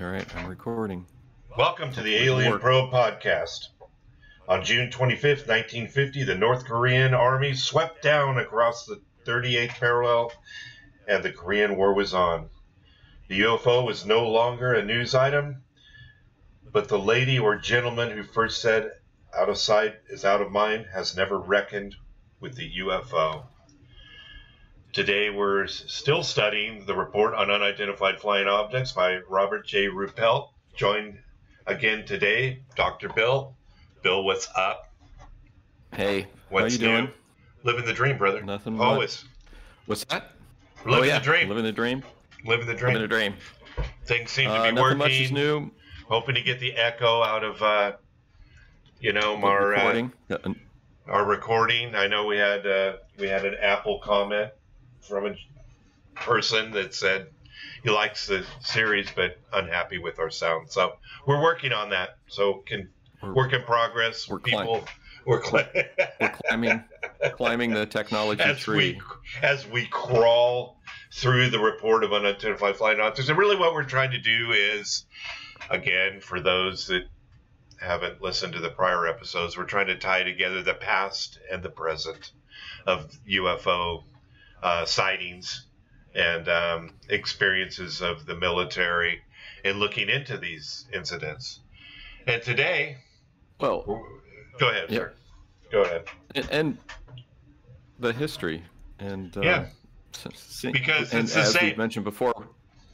All right, I'm recording. Welcome to the Alien Probe podcast. On June 25th, 1950, the North Korean army swept down across the 38th parallel and the Korean War was on. The UFO was no longer a news item, but the lady or gentleman who first said, out of sight is out of mind, has never reckoned with the UFO. Today we're still studying the report on unidentified flying objects by Robert J. Ruppelt. Joined again today, Dr. Bill. Bill, what's up? Hey, what's how you new? doing? Living the dream, brother. Nothing Always. What's that? Living oh, yeah. the dream. Living the dream. Living the dream. Living the dream. Things seem to Uh, be nothing working. much is new. Hoping to get the echo out of, uh, you know, our uh, recording. Uh, our recording. I know we had uh, we had an Apple comment from a person that said he likes the series but unhappy with our sound. So we're working on that. So can We're- work in progress. we're People, we're, cli- we're climbing, climbing the technology as tree. we as we crawl through the report of unidentified flying objects. And really, what we're trying to do is, again, for those that haven't listened to the prior episodes, we're trying to tie together the past and the present of UFO uh, sightings and um, experiences of the military in looking into these incidents. And today, Well, go ahead, Yeah. sir. Go ahead. and, and the history and uh, Yeah. see- Because and it's the as we same. mentioned before.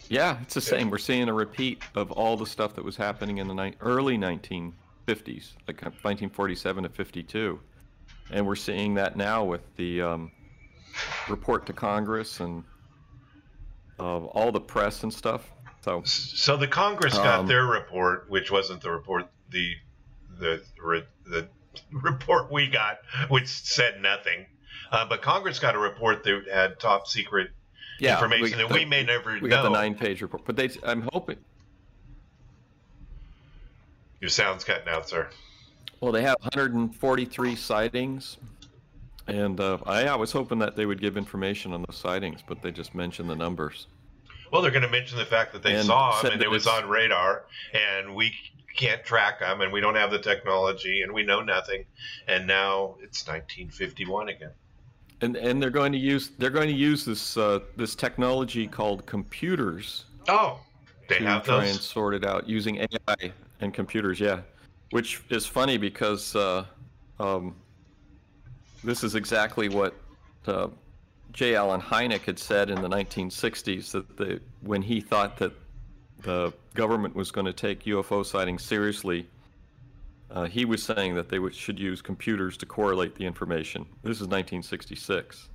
Yeah, it's the same. We're seeing a repeat of all the stuff that was happening in the ni- early 1950s, like 1947 to 52, and we're seeing that now with the um, report to Congress and uh, all the press and stuff. So So the Congress got Um, their report, which wasn't the report the the re- the report we got, which said nothing. Uh, but Congress got a report that had top secret yeah, information that we may never know. we know. got the nine-page report, but they. I'm hoping. Your sound's cutting out, sir. Well, they have 143 sightings, and uh, I, I was hoping that they would give information on those sightings, but they just mentioned the numbers. Well, they're going to mention the fact that they And saw them and it was on radar, and we can't track them, and we don't have the technology, and we know nothing. And now it's 1951 again. And and they're going to use they're going to use this uh, this technology called computers Oh, they have to have try those. and sort it out using AI and computers. Yeah, which is funny because uh, um, this is exactly what uh, J. Allen Hynek had said in the 1960s that the, when he thought that the government was going to take UFO sightings seriously, uh, he was saying that they would, should use computers to correlate the information. This is 1966,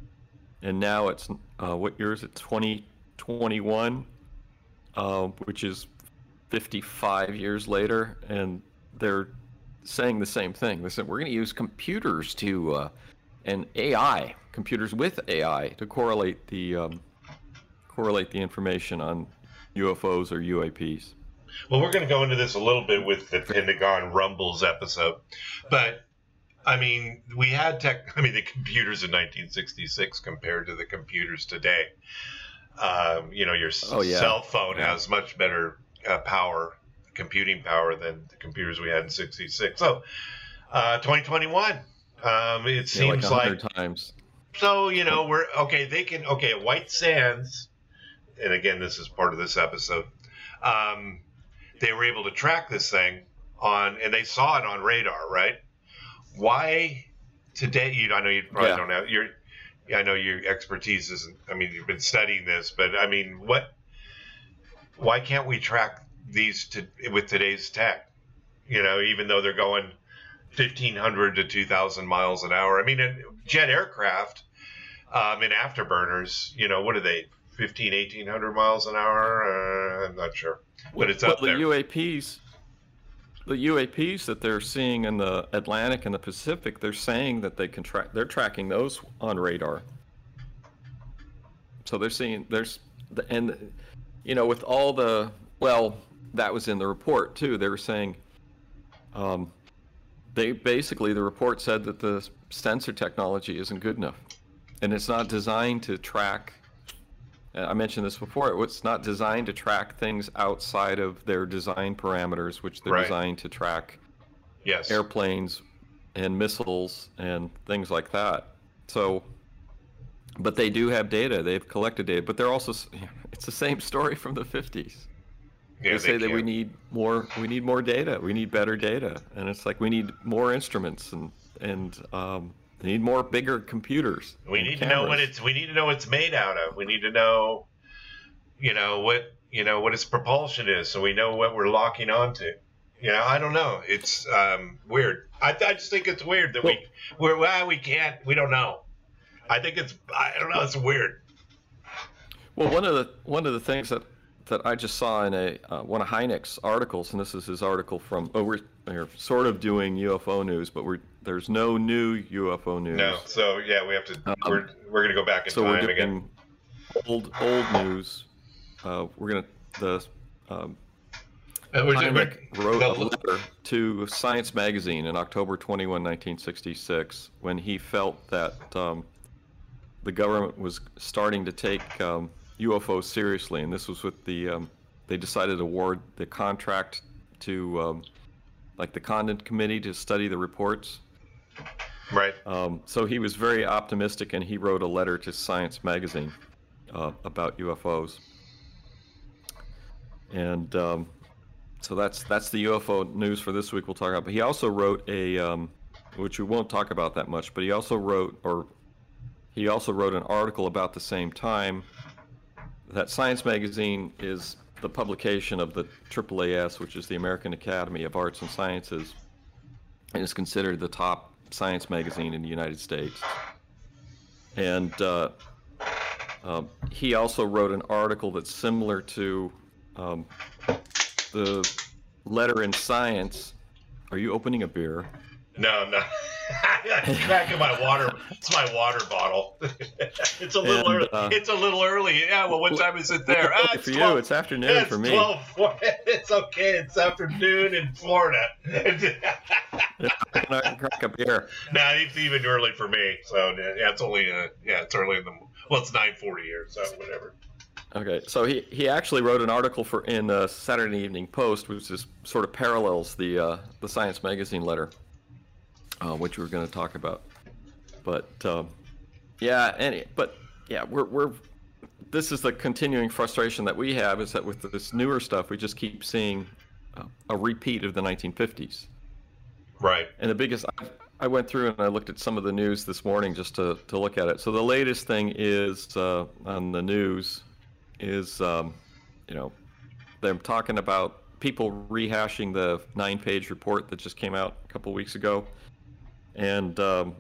and now it's uh, what year is it? 2021, uh, which is 55 years later, and they're saying the same thing. They said we're going to use computers to uh, and AI, computers with AI, to correlate the um, correlate the information on UFOs or UAPs. Well, we're going to go into this a little bit with the Pentagon Rumbles episode, but I mean, we had tech. I mean, the computers in 1966 compared to the computers today. Um, you know, your Oh, yeah. cell phone Yeah. has much better uh, power, computing power than the computers we had in '66. So, uh, 2021. Um, it Yeah, like seems like hundred times. so you know we're okay. They can okay. White Sands, and again, this is part of this episode. Um, they were able to track this thing on, and they saw it on radar, right? Why today? You, I know you probably Yeah. don't have your. I know your expertise isn't. I mean, you've been studying this, but I mean, what? Why can't we track these to with today's tech? You know, even though they're going 1500 to 2000 miles an hour. I mean, jet aircraft um, in afterburners, you know, what are they? 15, 1800 miles an hour? Uh, I'm not sure, but it's up the there. UAPs, the UAPs that they're seeing in the Atlantic and the Pacific, they're saying that they can track. They're tracking those on radar. So they're seeing there's the and you know with all the well that was in the report too. They were saying um, they basically the report said that the sensor technology isn't good enough, and it's not designed to track uh, I mentioned this before. It's not designed to track things outside of their design parameters, which they're Right. designed to track Yes. airplanes and missiles and things like that. So, but they do have data. They've collected data, but they're also it's the same story from the 50s. Yeah, they say that we need more we need more data. We need better data. And it's like we need more instruments and and um they need more bigger computers. We need to know what it's. We need to know what it's made out of. We need to know, you know what you know what its propulsion is, so we know what we're locking onto. You know, I don't know. It's um, weird. I, I just think it's weird that we we're well, we can't. We don't know. I think it's. I don't know. It's weird. Well, one of the one of the things that that I just saw in a uh, one of Hynek's articles, and this is his article from. Oh, we're, we're sort of doing UFO news, but we're there's no new UFO news. No. So yeah, we have to. Um, we're we're gonna go back in So we're time doing again. old old news. Uh, we're gonna the um, Uh, Hynek wrote a letter to Science Magazine in October 21, 1966, when he felt that um, the government was starting to take um, UFOs seriously, and this was with the um, they decided to award the contract to um, like the Condon Committee to study the reports. right. Um, so he was very optimistic, and he wrote a letter to Science Magazine uh, about UFOs. And um, so that's that's the UFO news for this week. We'll talk about. But he also wrote a, um, which we won't talk about that much. But he also wrote, or he also wrote an article about the same time. That Science Magazine is the publication of the AAAS, which is the American Academy of Arts and Sciences, and is considered the top science magazine in the United States. And uh, um, he also wrote an article that's similar to um, the letter in Science. Are you opening a beer? No, no. I'm cracking my water. It's my water bottle. it's a little And, early. uh, it's a little early. Yeah. Well, what time is it there? Ah, for it's you, it's afternoon it's for me. 12, It's okay. It's afternoon in Florida. I can crack a beer. nah, it's even early for me. So yeah, it's only uh, yeah, it's early in the well, it's nine forty here, so whatever. Okay, so he, he actually wrote an article for in the Saturday Evening Post, which is sort of parallels the uh, the Science Magazine letter, uh, which we're going to talk about. But um, yeah, any but yeah, we're we're this is the continuing frustration that we have is that with this newer stuff, we just keep seeing uh, a repeat of the 1950s. Right. And the biggest, I, I went through and I looked at some of the news this morning just to, to look at it. So the latest thing is uh, on the news is, um, you know, they're talking about people rehashing the nine page report that just came out a couple weeks ago. And um,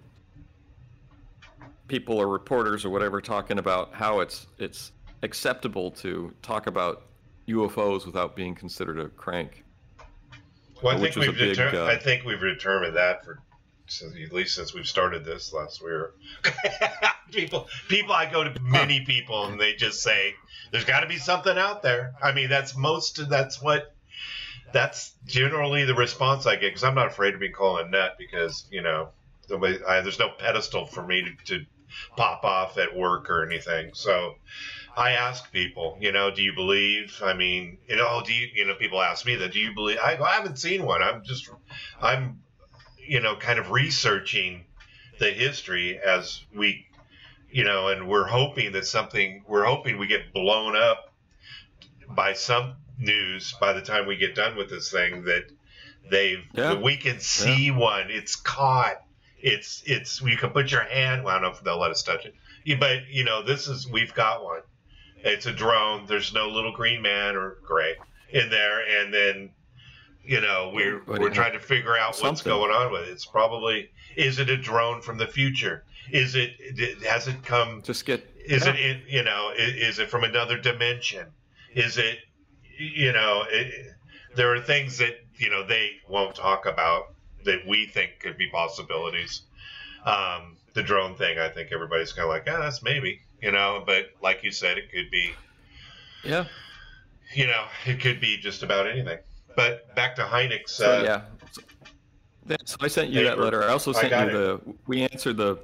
people or reporters or whatever talking about how it's it's acceptable to talk about UFOs without being considered a crank. Well, I think we've big, deter- uh, I think we've determined that for since, at least since we've started this last year. people, people, I go to many people and they just say, "There's got to be something out there." I mean, that's most. That's what. That's generally the response I get because I'm not afraid to be called a nut because you know nobody, I, there's no pedestal for me to, to pop off at work or anything. So I ask people, you know, do you believe? I mean, you know, oh, do you, you know, people ask me that, do you believe? I, I haven't seen one. I'm just, I'm, you know, kind of researching the history as we, you know, and we're hoping that something, we're hoping we get blown up by some news by the time we get done with this thing that they've, Yeah. that we can see one. It's caught. It's, it's, you can put your hand, well, I don't know if they'll let us touch it. But, you know, this is, we've got one. It's a drone. There's no little green man or gray in there, and then you know we're But we're trying to figure out what's going on with it. It's probably is it a drone from the future? Is it has it come? Just get Is yeah. it in, you know is it from another dimension? Is it you know it, there are things that you know they won't talk about that we think could be possibilities. Um, the drone thing, I think everybody's kind of like, yeah, that's maybe, you know. But like you said, it could be yeah. you know, it could be just about anything. But back to Hynek's. So uh, yeah. So, yeah, so I sent you that letter. I also sent got you the. We answered the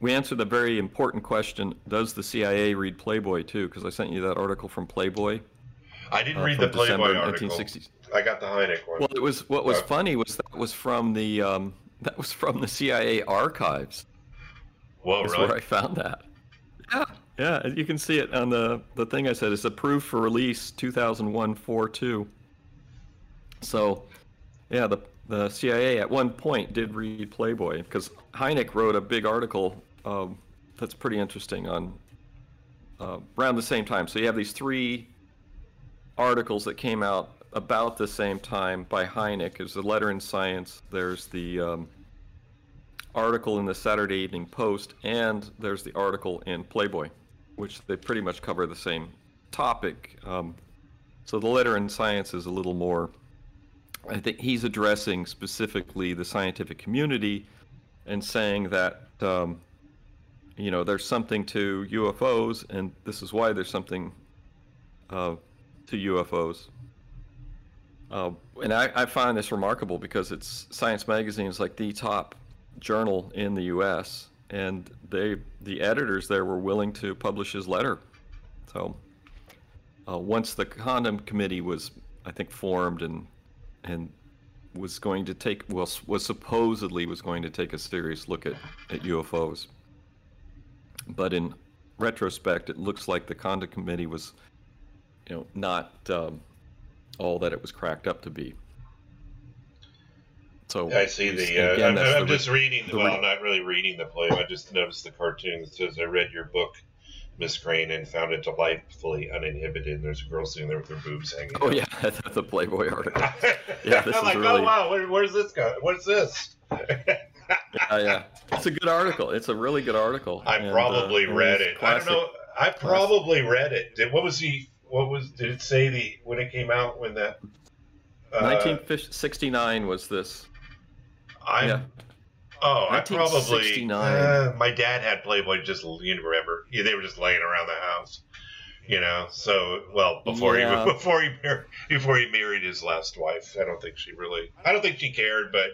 we answered a very important question. Does the CIA read Playboy too? Because I sent you that article from Playboy. I didn't uh, read the Playboy article. 1960s. I got the Hynek one. Well, it was what was uh, funny was that was from the um, that was from the CIA archives. Well, That's really? where I found that. Yeah, yeah. You can see it on the the thing I said. It's approved for release 2001 42. So, yeah, the the CIA at one point did read Playboy because Hynek wrote a big article um, that's pretty interesting on uh, around the same time. So you have these three articles that came out about the same time by Hynek. There's a letter in Science. There's the um, article in the Saturday Evening Post, and there's the article in Playboy, which they pretty much cover the same topic. Um, so the letter in Science is a little more. I think he's addressing specifically the scientific community and saying that um, you know there's something to UFOs, and this is why there's something uh, to UFOs. Uh, and I, I, find this remarkable because it's Science Magazine is like the top journal in the U.S. and they the editors there were willing to publish his letter. So uh, once the Condon committee was, I think, formed and and was going to take was was supposedly was going to take a serious look at, at UFOs. But in retrospect, it looks like the Condon committee was, you know, not um, all that it was cracked up to be. So I see the. Uh, again, I'm, I'm the, just reading. The, well, I'm not really reading the play. I just noticed the cartoon that says, "I read your book, Miss Crane, and found it delightfully uninhibited." And there's a girl sitting there with her boobs hanging. Oh out. yeah, that's a Playboy article. yeah, this I'm is like, really... oh wow, Where, where's this guy? What's this? yeah, yeah, it's a good article. It's a really good article. I and, probably uh, read it. Classic, I don't know. I probably classic. read it. What was he? What was? Did it say the when it came out? When that? Uh, 1969 was this. I. Yeah. Oh, I probably. Uh, my dad had Playboy. Just you remember, yeah, they were just laying around the house. You know, so well before yeah. he before he married, before he married his last wife. I don't think she really. I don't think she cared, but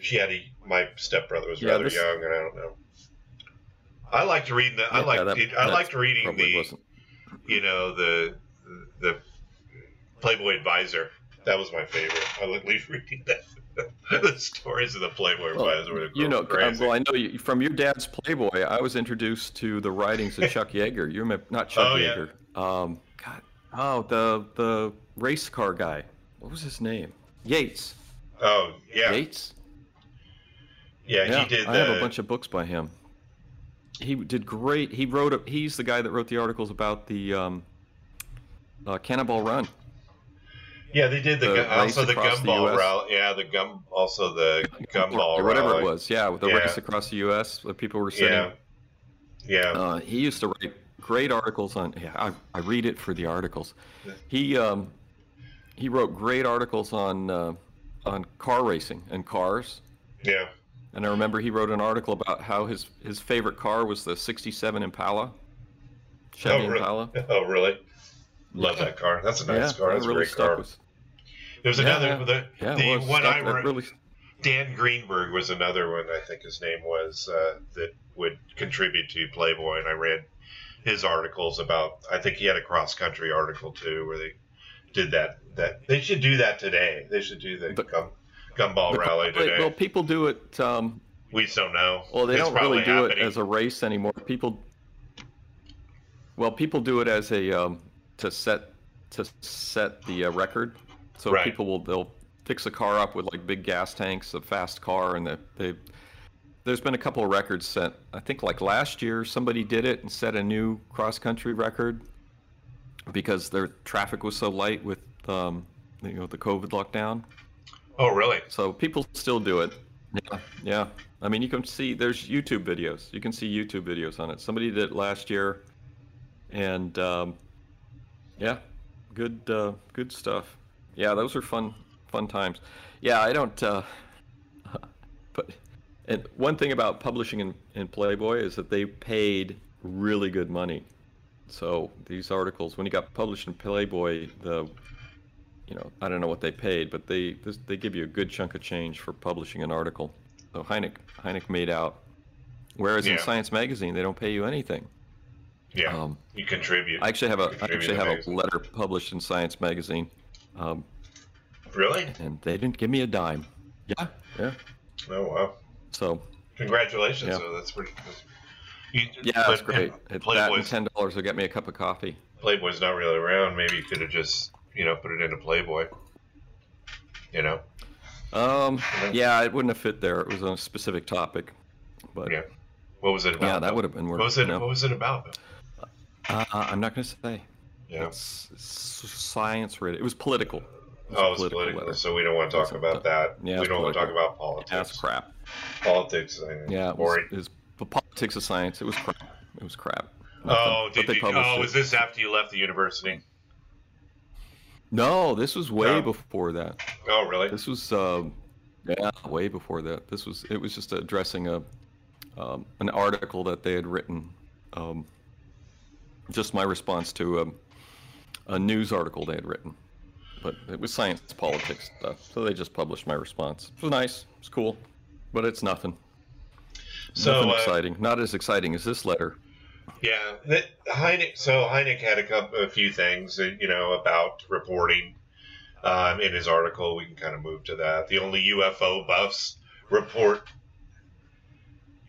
she had a. My stepbrother was yeah, rather this, young, and I don't know. I liked reading the. I liked. That, I liked reading the. Wasn't. You know the the Playboy Advisor. That was my favorite. I like reading that. the stories of the Playboy well, Advisor you know, crazy. well, I know you, from your dad's Playboy. I was introduced to the writings of Chuck Yeager. You remember not Chuck oh, Yeager? Yeah. Um, God, oh, the the race car guy. What was his name? Yates. Oh yeah. Yates. Yeah, yeah he did. I have a bunch of books by him. He did great. He wrote. A, he's the guy that wrote the articles about the um, uh, Cannonball Run. Yeah, they did the, the also the gumball route. Yeah, the gum also the gumball or whatever rally. it was. Yeah, with the yeah. race across the U.S. where people were saying. Yeah. Yeah. Uh, he used to write great articles on. Yeah, I, I read it for the articles. He um, he wrote great articles on uh, on car racing and cars. Yeah. And I remember he wrote an article about how his his favorite car was the '67 Impala. Chevy oh, really? Impala. Oh, really? Love that car. That's a nice yeah, car. That's really a great car. With... There's yeah, another yeah. the the one I read. Really... Dan Greenberg was another one. I think his name was uh, that would contribute to Playboy, and I read his articles about. I think he had a cross country article too, where they did that. That they should do that today. They should do the but, gum, gumball but, rally today. Well, people do it. Um, we don't know. Well, they it's don't really do happening. it as a race anymore. People. Well, people do it as a um, to set to set the uh, record. So right. people will they'll fix a car up with like big gas tanks, a fast car, and they, they there's been a couple of records set. I think like last year somebody did it and set a new cross country record because their traffic was so light with um, you know the COVID lockdown. Oh, really? So people still do it. Yeah, yeah. I mean, you can see there's YouTube videos. You can see YouTube videos on it. Somebody did it last year, and um, yeah, good uh, good stuff. Yeah, those are fun fun times. Yeah, I don't. Uh, but and one thing about publishing in, in Playboy is that they paid really good money. So these articles, when you got published in Playboy, the you know I don't know what they paid, but they they give you a good chunk of change for publishing an article. So Hynek Hynek made out Whereas in Science Magazine, they don't pay you anything. Yeah, Um, you contribute. I actually have a I actually to have a letter published in Science Magazine, um, Really? and they didn't give me a dime. Yeah, yeah. Oh wow! So Congratulations. Yeah. So that's pretty. That's, you, yeah, that's but- great. If that and ten dollars will get me a cup of coffee. Playboy's not really around. Maybe you could have just you know put it into Playboy. You know. Um, Yeah. yeah, it wouldn't have fit there. It was on a specific topic, but Yeah. What was it about? yeah, that would have been worth. What was it? you know. What was it about? Uh, I'm not going to say. Yeah. It's, it's science related. It was political. It was Oh, it's political, letter. so we don't want to talk about that. yeah, we don't want to talk about politics. That's crap. Politics. Yeah, it was, it was the politics of science. It was crap. It was crap. Oh, did but they you, oh, it. was this after you left the university? No, this was way No. before that. Oh, really? This was um, yeah, way before that. This was it was just addressing a um, an article that they had written. Um, just my response to um, a news article they had written, but it was science politics stuff. So they just published my response. It was nice. It's cool, but it's nothing. So, nothing uh, exciting. Not as exciting as this letter. Yeah, Hynek. So Hynek had a couple, a few things, uh, you know, about reporting um, in his article. We can kind of move to that. The only UFO buffs report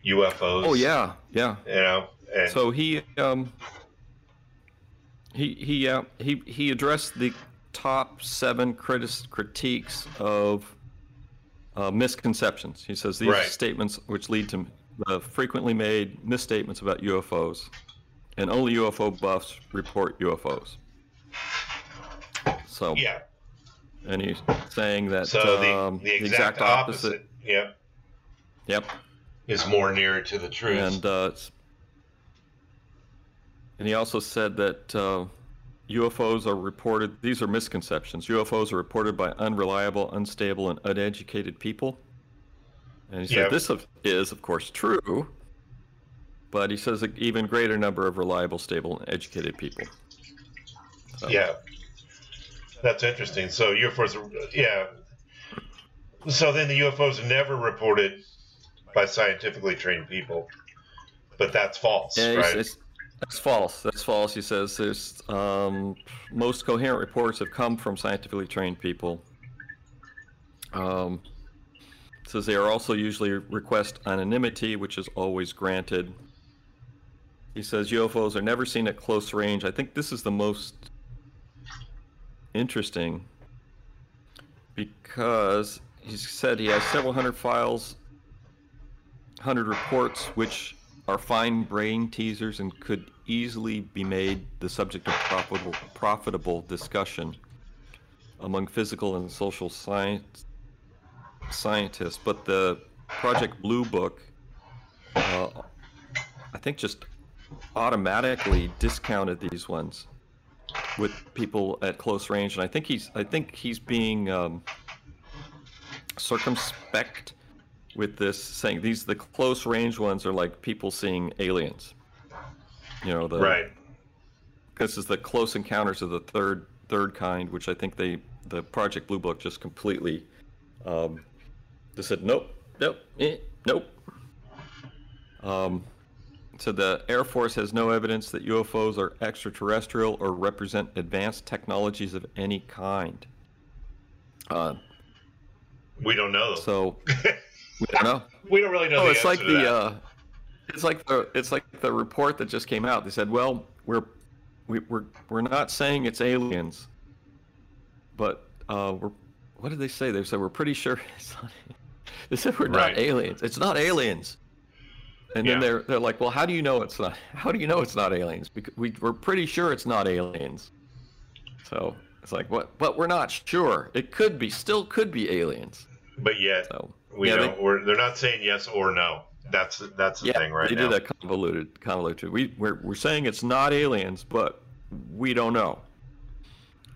UFOs. Oh yeah, yeah. you know, and So he um he he uh, he he addressed the top seven critis- critiques of uh, misconceptions. He says these Right. statements which lead to uh, frequently made misstatements about UFOs, and only UFO buffs report UFOs. So yeah. and he's saying that So the, um, the exact, opposite, Yep, Yep. is more nearer to the truth. And uh, and he also said that uh, UFOs are reported. These are misconceptions. UFOs are reported by unreliable, unstable, and uneducated people. And he said this is, of course, true. But he says an even greater number of reliable, stable, and educated people. So, Yeah, that's interesting. So UFOs, are, yeah. So then the UFOs are never reported by scientifically trained people, but that's false, Yeah, it's- right? it's- that's false. That's false. He says there's um, most coherent reports have come from scientifically trained people. Um, says they are also usually request anonymity, which is always granted. He says UFOs are never seen at close range. I think this is the most interesting because he said he has several hundred files, hundred reports, which are fine brain teasers and could easily be made the subject of profitable, profitable discussion among physical and social science scientists. But the Project Blue Book, uh, I think, just automatically discounted these ones with people at close range, and I think he's I think he's being um, circumspect with this, saying these the close range ones are like people seeing aliens. You know the right. This is the close encounters of the third third kind, which I think they the Project Blue Book just completely um, they said nope, nope, eh, nope. Um, so the Air Force has no evidence that UFOs are extraterrestrial or represent advanced technologies of any kind. Uh, We don't know. so we don't know. we don't really know. Oh, the it's like the uh, it's like the it's like the report that just came out. They said, well, we're we, we're we're not saying it's aliens, but uh, we're what did they say? They said we're pretty sure it's not. They said we're Right. not aliens. It's not aliens. And then Yeah. they're they're like, well, how do you know it's not? How do you know it's not aliens? Because we we're pretty sure it's not aliens. So it's like what? But we're not sure. It could be, still could be aliens. but yet So we yeah, they- don't. We're, they're not saying yes or no. That's that's the yeah, thing right they now. did a convoluted, convoluted. We we're, we're saying it's not aliens, but we don't know.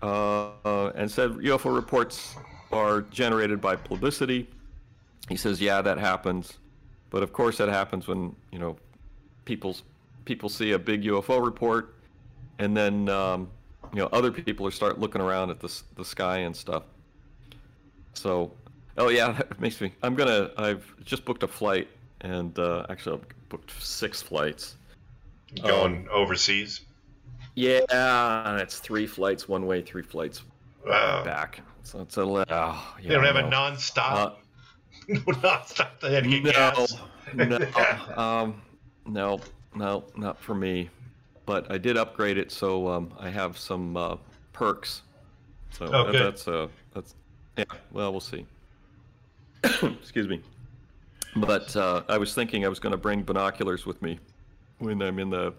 Uh, uh, and said UFO reports are generated by publicity. He says, yeah, that happens, but of course that happens when you know people's people see a big UFO report, and then um, you know other people start looking around at the the sky and stuff. So, oh yeah, that makes me. I'm gonna. I've just booked a flight and uh, actually I've booked six flights. Going um, overseas. Yeah, it's three flights one way, three flights wow. back. So it's a oh, yeah, they don't have no. a non-stop. Uh, non-stop. They had to get no, gas. no, um, no, no, not for me. But I did upgrade it, so um, I have some uh, perks. So oh, that, that's uh, that's yeah. Well, we'll see. Excuse me. But uh, I was thinking I was going to bring binoculars with me when I'm in the.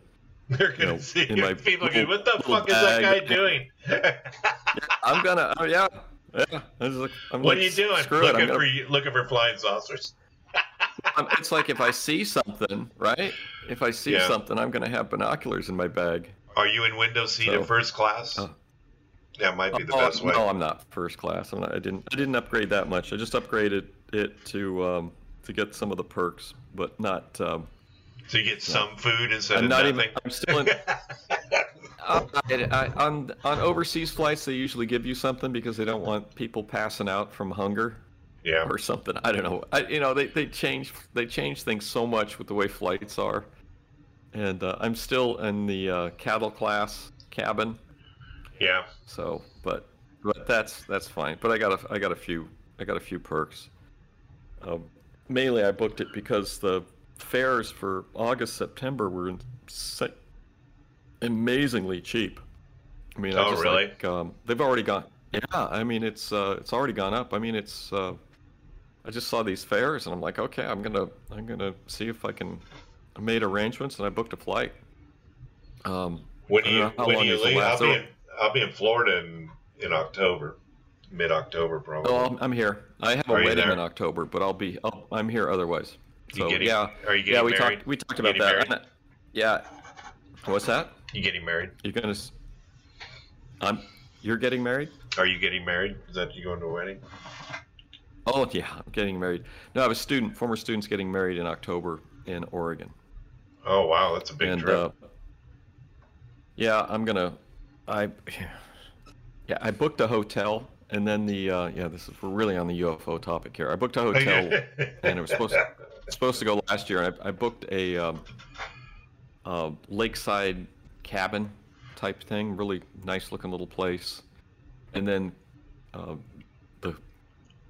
They're going to you know, see in my people. Little, what the fuck is that guy doing? I'm gonna. Oh yeah, yeah. I'm what like, are you doing? Looking gonna... for looking for flying saucers. it's like if I see something, right? If I see yeah. something, I'm gonna have binoculars in my bag. Are you in window seat so, in first class? Uh, that might be the oh, best way. No, I'm not first class. I'm not, I didn't. I didn't upgrade that much. I just upgraded it to um, to get some of the perks, but not. Um, so you get some food instead I'm of not nothing. Even, I'm still in. uh, I, I, on on overseas flights, they usually give you something because they don't want people passing out from hunger. Yeah. Or something. I don't know. I, you know, they, they change they change things so much with the way flights are, and uh, I'm still in the uh, cattle class cabin yeah. So, but but that's that's fine. But I got a I got a few I got a few perks. Um, mainly, I booked it because the fares for August September were amazingly cheap. I mean, oh I just really? Like, um, they've already gone. Yeah, I mean it's uh, it's already gone up. I mean it's. Uh, I just saw these fares and I'm like, okay, I'm gonna I'm gonna see if I can. I made arrangements and I booked a flight. Um, when do you when do you leave? Be I'll be in Florida in, in October, mid October probably. Oh, I'm, I'm, here. I have a wedding in October, but I'll be i am here otherwise. So getting, yeah, are you getting married? yeah, we married? talked we talked about that. Not, yeah. What's that? You getting married? You're gonna. I'm. You're getting married? Are you getting married? Is that you going to a wedding? Oh yeah, I'm getting married. No, I have a student, former students getting married in October in Oregon. Oh wow, that's a big and, trip. Uh, yeah, I'm gonna I yeah, I booked a hotel and then the uh, yeah, this is we're really on the UFO topic here. I booked a hotel and it was supposed to, supposed to go last year. And I, I booked a um, uh, lakeside cabin type thing, really nice looking little place. And then uh, the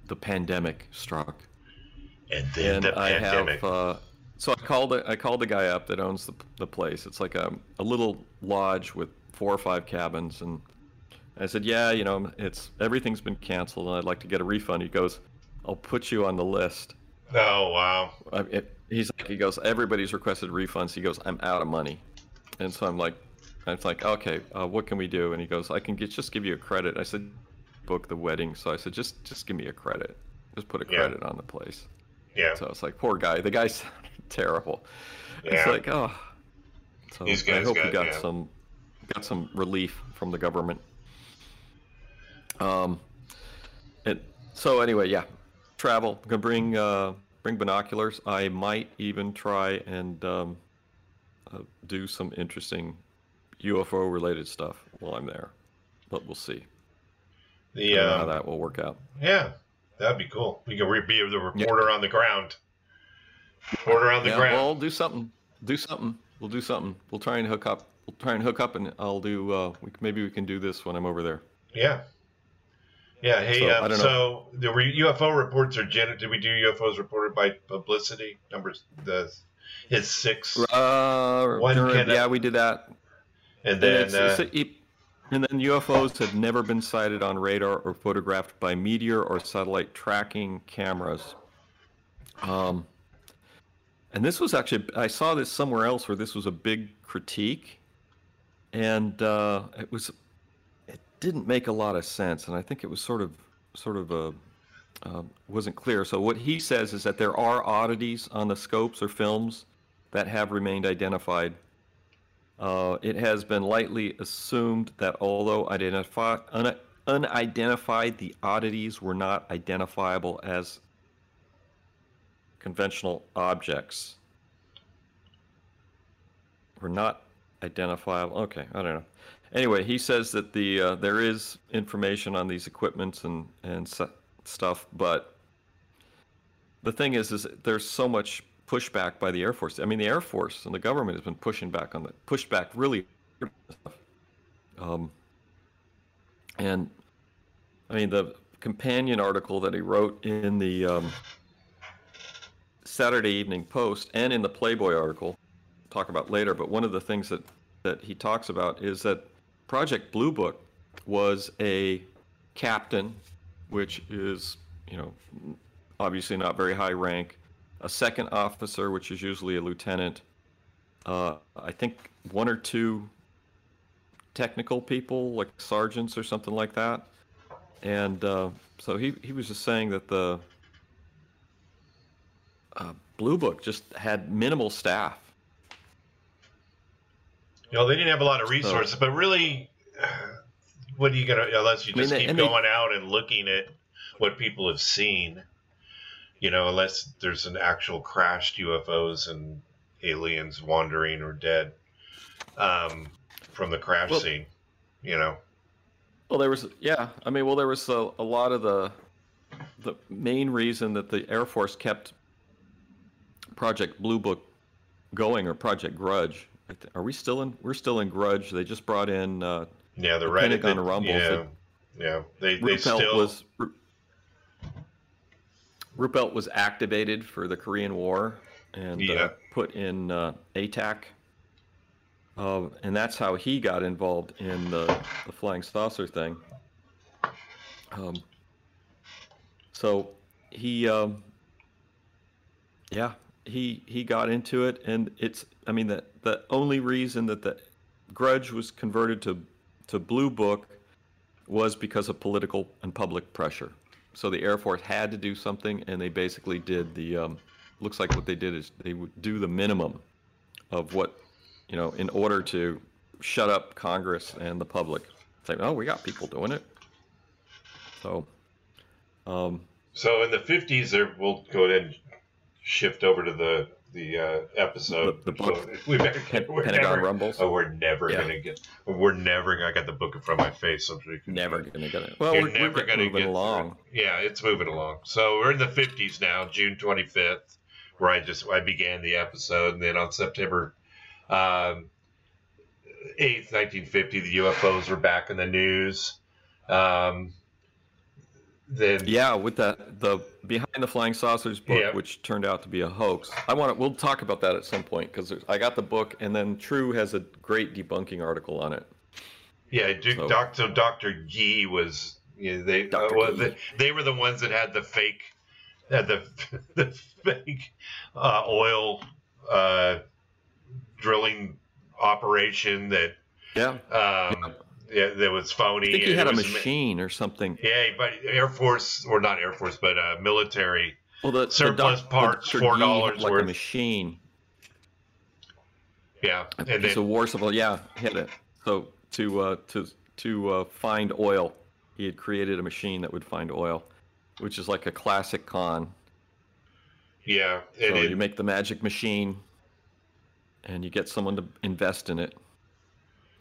the pandemic struck. And then and the I pandemic. have uh, so I called I called the guy up that owns the the place. It's like a a little lodge with four or five cabins, and I said, "Yeah, you know, it's everything's been canceled, and I'd like to get a refund." He goes, "I'll put you on the list." Oh wow! I, it, he's like, he goes, "Everybody's requested refunds." He goes, "I'm out of money," and so I'm like, "It's like, okay, uh, what can we do?" And he goes, "I can get, just give you a credit." I said, "Book the wedding," so I said, "Just just give me a credit, just put a credit yeah. on the place." Yeah. So it's like, poor guy. The guy's terrible. Yeah. It's like, oh. So I hope he got yeah. some got some relief from the government. Um, and so anyway, yeah, travel. I'm gonna bring uh, bring binoculars. I might even try and um, uh, do some interesting UFO related stuff while I'm there, but we'll see. The um, how that will work out. Yeah, that'd be cool. We can be the reporter yeah. on the ground. Reporter on the yeah, ground. Well, do something. Do something. We'll do something. We'll try and hook up we'll try and hook up, and I'll do. Uh, we, maybe we can do this when I'm over there. Yeah. Yeah. Hey. So, um, so the UFO reports are gen- Did we do UFOs reported by publicity numbers? The his six. Uh, one during, yeah, we did that. And then. And, uh, it, and then UFOs have never been sighted on radar or photographed by meteor or satellite tracking cameras. Um, and this was actually, I saw this somewhere else where this was a big critique and uh, it was it didn't make a lot of sense, and I think it was sort of sort of a uh, wasn't clear. So what he says is that there are oddities on the scopes or films that have remained identified. Uh, it has been lightly assumed that although identify, un, unidentified, the oddities were not identifiable as conventional objects. Were not identifiable. Okay, I don't know. Anyway, he says that the uh, there is information on these equipments and and stuff, but the thing is, is there's so much pushback by the Air Force. I mean, the Air Force and the government has been pushing back on the pushed back really. Um, and I mean, the companion article that he wrote in the um, Saturday Evening Post and in the Playboy article, talk about later. But one of the things that that he talks about is that Project Blue Book was a captain, which is you know obviously not very high rank, a second officer, which is usually a lieutenant. Uh, I think one or two technical people, like sergeants or something like that. And uh, so he, he was just saying that the uh, Blue Book just had minimal staff. You know, they didn't have a lot of resources, so, but really, what are you gonna unless you just I mean, keep going they, out and looking at what people have seen? You know, unless there's an actual crashed UFOs and aliens wandering or dead um, from the crash well, scene. You know. Well, there was yeah. I mean, well, there was a, a lot of the the main reason that the Air Force kept Project Blue Book going or Project Grudge. Are we still in? We're still in Grudge. They just brought in. Uh, yeah, the, the right Pentagon they, Rumbles. Yeah, yeah. They they still was. Ruppelt was activated for the Korean War and uh, yeah. uh, put in uh, ATIC. Uh, and that's how he got involved in the, the flying saucer thing. Um, so he, um, yeah, he he got into it, and it's. I mean, the the only reason that the Grudge was converted to to Blue Book was because of political and public pressure. So the Air Force had to do something, and they basically did the. Um, looks like what they did is they would do the minimum of what, you know, in order to shut up Congress and the public. Say, oh, we got people doing it. So. Um, so in the fifties, there we'll go ahead and shift over to the the uh, episode. The, the book. So we better, we're Pentagon never, Rumbles. Oh, we're never yeah. gonna get. We're never gonna get the book in front of my face. So we can, never gonna get it. Well, we're, never we're gonna moving get along. Yeah, it's moving along. So we're in the fifties now, June twenty fifth, where I just I began the episode, and then on September. Um, 8th, 1950, the UFOs were back in the news. Um, then yeah, with that the behind the flying saucers book, yeah. which turned out to be a hoax. I want to. We'll talk about that at some point because I got the book, and then True has a great debunking article on it. Yeah, so, Doctor Doctor Gee was. You know, they, uh, well, they they were the ones that had the fake, had the the fake uh, oil uh, drilling operation that. Yeah. Um, yeah yeah, that was phony. I think he had a machine or something. Yeah, but Air Force or not Air Force, but uh, military. Well, the surplus the doc, parts, four dollars like worth. a machine. Yeah, It's a and then, of war supply. Yeah, hit it. So to uh, to to uh, find oil, he had created a machine that would find oil, which is like a classic con. Yeah, so it, you make the magic machine, and you get someone to invest in it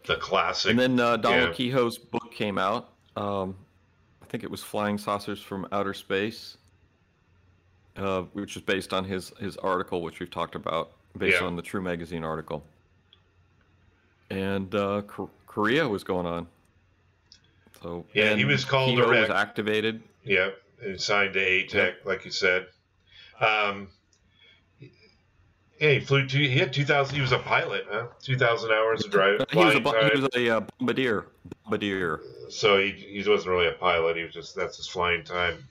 the classic. And then uh, Donald yeah. Keyhoe's book came out. Um, I think it was Flying Saucers from Outer Space, uh, which was based on his his article, which we've talked about, based yeah. on the True Magazine article. And uh, Korea was going on. So yeah, he was called. Keyhoe was activated. Yeah, and signed to ATIC, yep. like you said. Um, yeah, he flew two. He had two thousand. He was a pilot, huh? Two thousand hours of driving. He was a he was a uh, bombardier. Bombardier. So he he wasn't really a pilot. He was just that's his flying time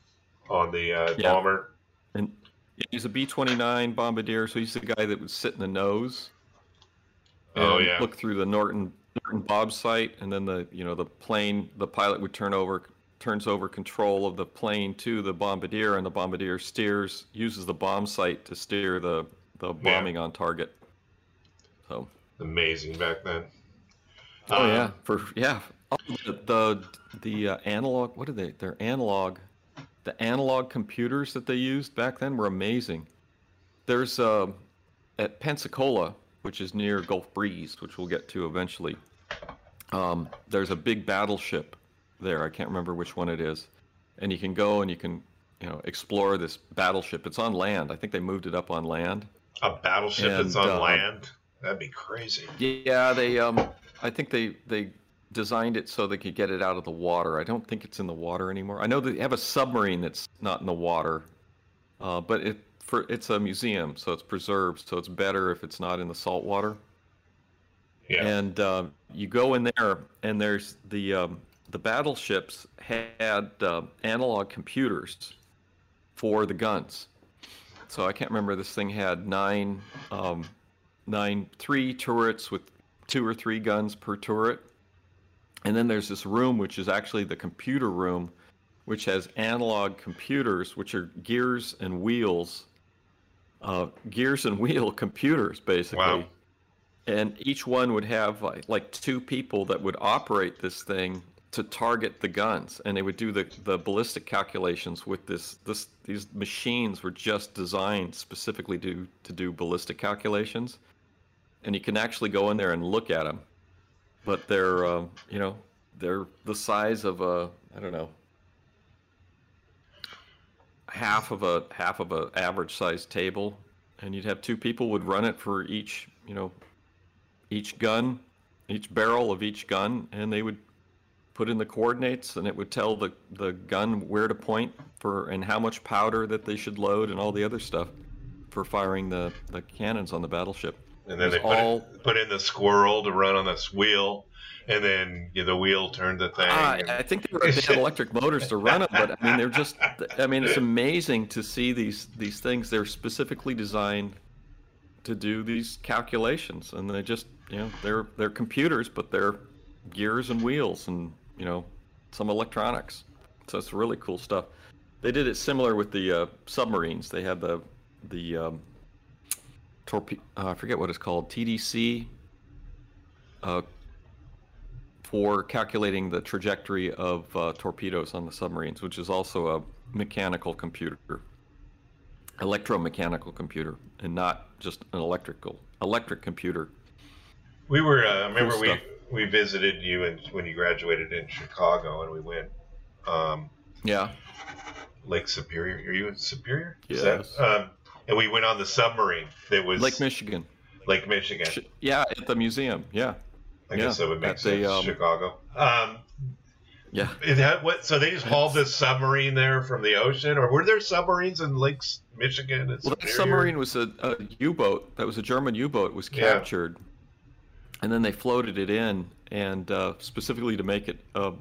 on the uh, yeah. bomber. And he's a B twenty nine bombardier. So he's the guy that would sit in the nose. oh yeah. Look through the Norden Norden bomb sight, and then the you know the plane. The pilot would turn over turns over control of the plane to the bombardier, and the bombardier steers uses the bomb sight to steer the the bombing yeah. on target. So amazing back then. Oh um, yeah, for yeah, oh, the the, the uh, analog. What are they? They're analog. The analog computers that they used back then were amazing. There's uh, at Pensacola, which is near Gulf Breeze, which we'll get to eventually. Um, there's a big battleship there. I can't remember which one it is, and you can go and you can you know explore this battleship. It's on land. I think they moved it up on land A battleship and, that's on uh, land? That'd be crazy. Yeah, they. Um, I think they they designed it so they could get it out of the water. I don't think it's in the water anymore. I know they have a submarine that's not in the water, uh, but it for it's a museum, so it's preserved. So it's better if it's not in the salt water. Yeah. And uh, you go in there, and there's the um, the battleships had uh, analog computers for the guns. So I can't remember. This thing had nine, um, nine, three turrets with two or three guns per turret, and then there's this room which is actually the computer room, which has analog computers, which are gears and wheels, uh, gears and wheel computers basically. Wow and each one would have like, like two people that would operate this thing to target the guns and they would do the, the ballistic calculations with this this these machines were just designed specifically to to do ballistic calculations. And you can actually go in there and look at them but they're uh, you know they're the size of a i don't know half of a half of a average sized table. And you'd have two people would run it for each you know each gun, each barrel of each gun, and they would put in the coordinates, and it would tell the, the gun where to point for and how much powder that they should load and all the other stuff for firing the, the cannons on the battleship. And then they put, all... in, put in the squirrel to run on this wheel, and then the wheel turned the thing. Uh, I think they, were, they had electric motors to run them, but I mean they're just. I mean it's amazing to see these these things. They're specifically designed to do these calculations, and they just you know they're they're computers, but they're gears and wheels and you know some electronics. So it's really cool stuff. They did it similar with the uh, submarines. They had the the um, torpedo. Uh, I forget what it's called. TDC. Uh, for calculating the trajectory of uh, torpedoes on the submarines, which is also a mechanical computer, electromechanical computer, and not just an electrical electric computer we were. Uh, I remember we we visited you and when you graduated in Chicago, and we went. Um, yeah. Lake Superior. Are you in Superior? Yes. That, um, and we went on the submarine that was Lake Michigan. Lake Michigan. Yeah, at the museum. Yeah. I yeah. guess that would make at sense. The, um, Chicago. Um, yeah. Had, what, so they just hauled this submarine there from the ocean, or were there submarines in Lakes Michigan? well, that submarine was a a U-boat. That was a German U-boat. Was captured. Yeah and then they floated it in and uh, specifically to make it a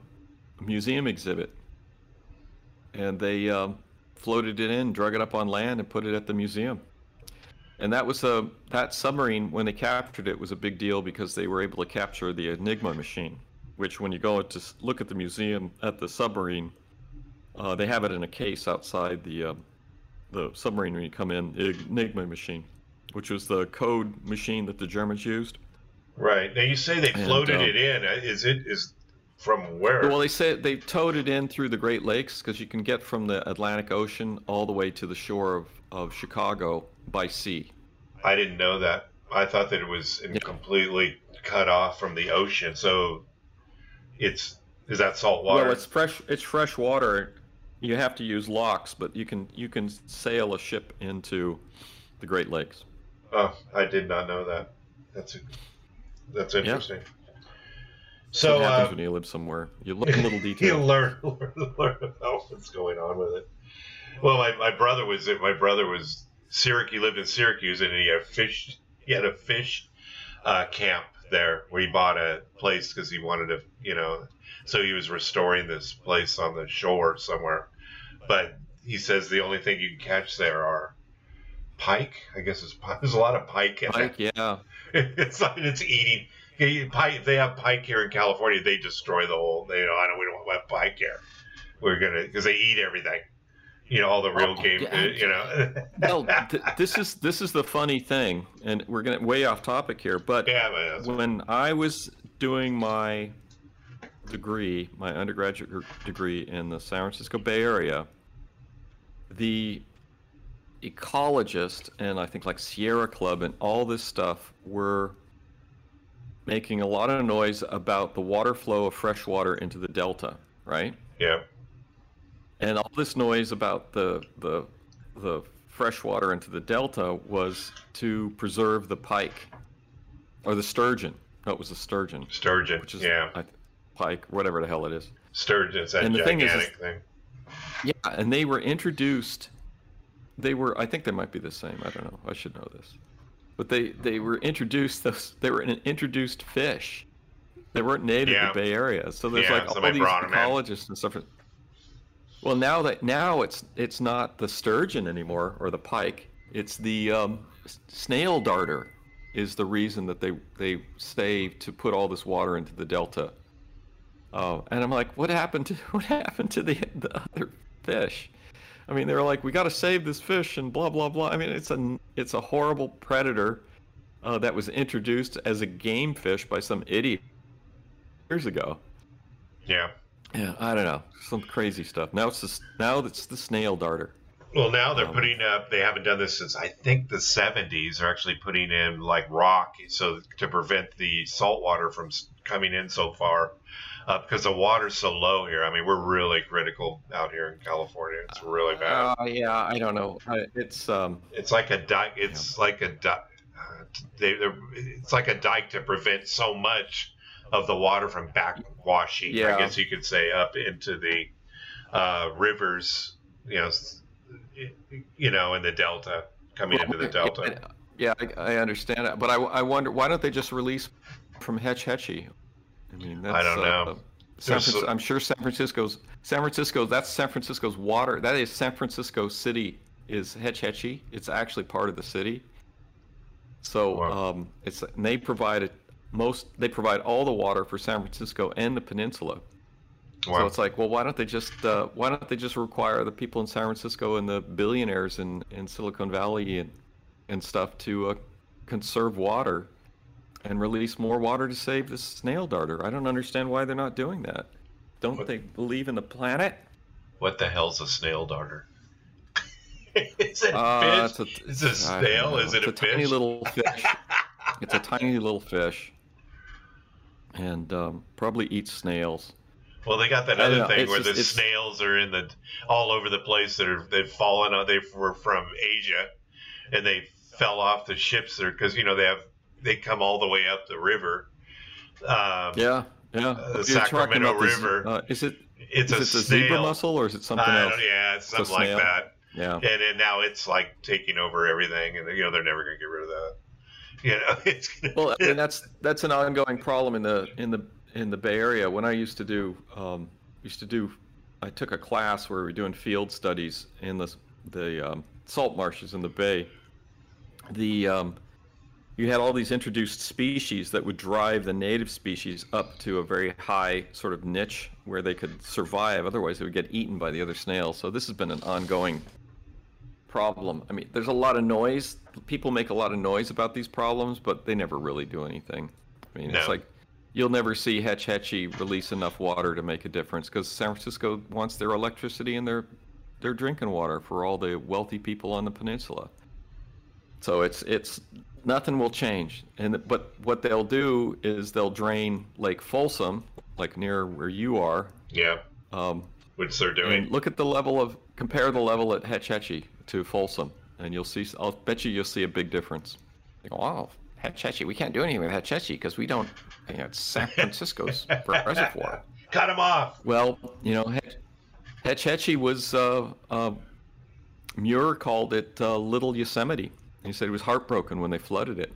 museum exhibit. And they um, floated it in drug it up on land and put it at the museum. And that was a that submarine when they captured it was a big deal because they were able to capture the enigma machine which when you go to look at the museum at the submarine uh, they have it in a case outside the uh, the submarine when you come in the enigma machine which was the code machine that the germans used Right. Now you say they floated and, um, it in. Uh, is it is from where? Well, they say they towed it in through the Great Lakes because you can get from the Atlantic Ocean all the way to the shore of, of Chicago by sea. I didn't know that. I thought that it was yeah. completely cut off from the ocean. So it's is that salt water? Well, it's fresh. It's fresh water. You have to use locks, but you can you can sail a ship into the Great Lakes. Oh, I did not know that. That's a that's interesting. Yeah. So what happens uh, when you live somewhere? You look a little detail. you learn, learn, learn about what's going on with it. Well, my, my brother was my brother was Syracuse. He lived in Syracuse, and he had fish. He had a fish uh, camp there where he bought a place because he wanted to, you know. So he was restoring this place on the shore somewhere, but he says the only thing you can catch there are pike. I guess it's there's a lot of pike. In pike, yeah. it's like it's eating. Pike, they have pike here in California. They destroy the whole. They, you know, I don't. We don't have pike here. We're gonna because they eat everything. You know, all the real oh, game. Yeah. Uh, you know. well, th- this is this is the funny thing, and we're gonna way off topic here. But yeah, when I was doing my degree, my undergraduate degree in the San Francisco Bay Area, the ecologist and I think like Sierra Club and all this stuff were making a lot of noise about the water flow of fresh water into the delta, right? Yeah. And all this noise about the the the fresh water into the delta was to preserve the pike or the sturgeon. No, it was the sturgeon. Sturgeon, which is yeah, I, pike, whatever the hell it is. Sturgeon, that and the gigantic thing, is, is, thing. Yeah, and they were introduced. They were, I think they might be the same. I don't know. I should know this, but they they were introduced. Those they were an introduced fish. They weren't native yeah. to the Bay Area, so there's yeah, like all these ecologists and stuff. Well, now that now it's it's not the sturgeon anymore or the pike. It's the um, snail darter is the reason that they they saved to put all this water into the delta. Oh, and I'm like, what happened to what happened to the the other fish? I mean, they're like, we got to save this fish and blah blah blah. I mean, it's a it's a horrible predator uh, that was introduced as a game fish by some idiot years ago. Yeah. Yeah, I don't know, some crazy stuff. Now it's the now it's the snail darter. Well, now they're um, putting up. They haven't done this since I think the '70s. They're actually putting in like rock so to prevent the salt water from coming in so far, uh, because the water's so low here. I mean, we're really critical out here in California. It's really bad. Uh, yeah, I don't know. It's um, it's like a dike. It's yeah. like a dike. Uh, they, it's like a dike to prevent so much of the water from backwashing. Yeah. I guess you could say up into the uh, rivers. You know you know, in the delta, coming well, into the delta. Yeah, I, I understand it, but I, I wonder why don't they just release from Hetch Hetchy? I mean, that's, I don't know. Uh, San Francisco, I'm sure San Francisco's San Francisco. That's San Francisco's water. That is San Francisco City. Is Hetch Hetchy? It's actually part of the city. So wow. um, it's they provide most. They provide all the water for San Francisco and the peninsula. Wow. So it's like, well, why don't they just uh, why don't they just require the people in San Francisco and the billionaires in, in Silicon Valley and and stuff to uh, conserve water and release more water to save the snail darter? I don't understand why they're not doing that. Don't what? they believe in the planet? What the hell's a snail darter? is it uh, fish? A, is it a snail? Is it it's a, a fish? tiny little fish? it's a tiny little fish, and um, probably eats snails. Well, they got that other know, thing where just, the snails are in the all over the place that are they've fallen. They were from Asia, and they fell off the ships there because you know they have they come all the way up the river. Um, yeah, yeah. Uh, the Sacramento River. This, uh, is it? It's is a it the zebra mussel or is it something else? Yeah, it's something like that. Yeah. And, and now it's like taking over everything, and you know they're never going to get rid of that. You know, it's gonna... well, mean that's that's an ongoing problem in the in the in the Bay Area, when I used to do, um, used to do, I took a class where we were doing field studies in the the um, salt marshes in the Bay. The um, you had all these introduced species that would drive the native species up to a very high sort of niche where they could survive. Otherwise, they would get eaten by the other snails. So this has been an ongoing problem. I mean, there's a lot of noise. People make a lot of noise about these problems, but they never really do anything. I mean, no. it's like you'll never see Hetch Hetchy release enough water to make a difference because San Francisco wants their electricity and their their drinking water for all the wealthy people on the peninsula. So it's it's nothing will change. And but what they'll do is they'll drain Lake Folsom, like near where you are. Yeah. Um, which they're doing. look at the level of compare the level at Hetch Hetchy to Folsom, and you'll see. I'll bet you you'll see a big difference. You go, wow, Hetch Hetchy. We can't do anything with Hetch Hetchy because we don't. You know, it's San Francisco's reservoir. Cut him off. Well, you know, Hetch Hetchy was. Uh, uh, Muir called it uh, Little Yosemite. He said he was heartbroken when they flooded it.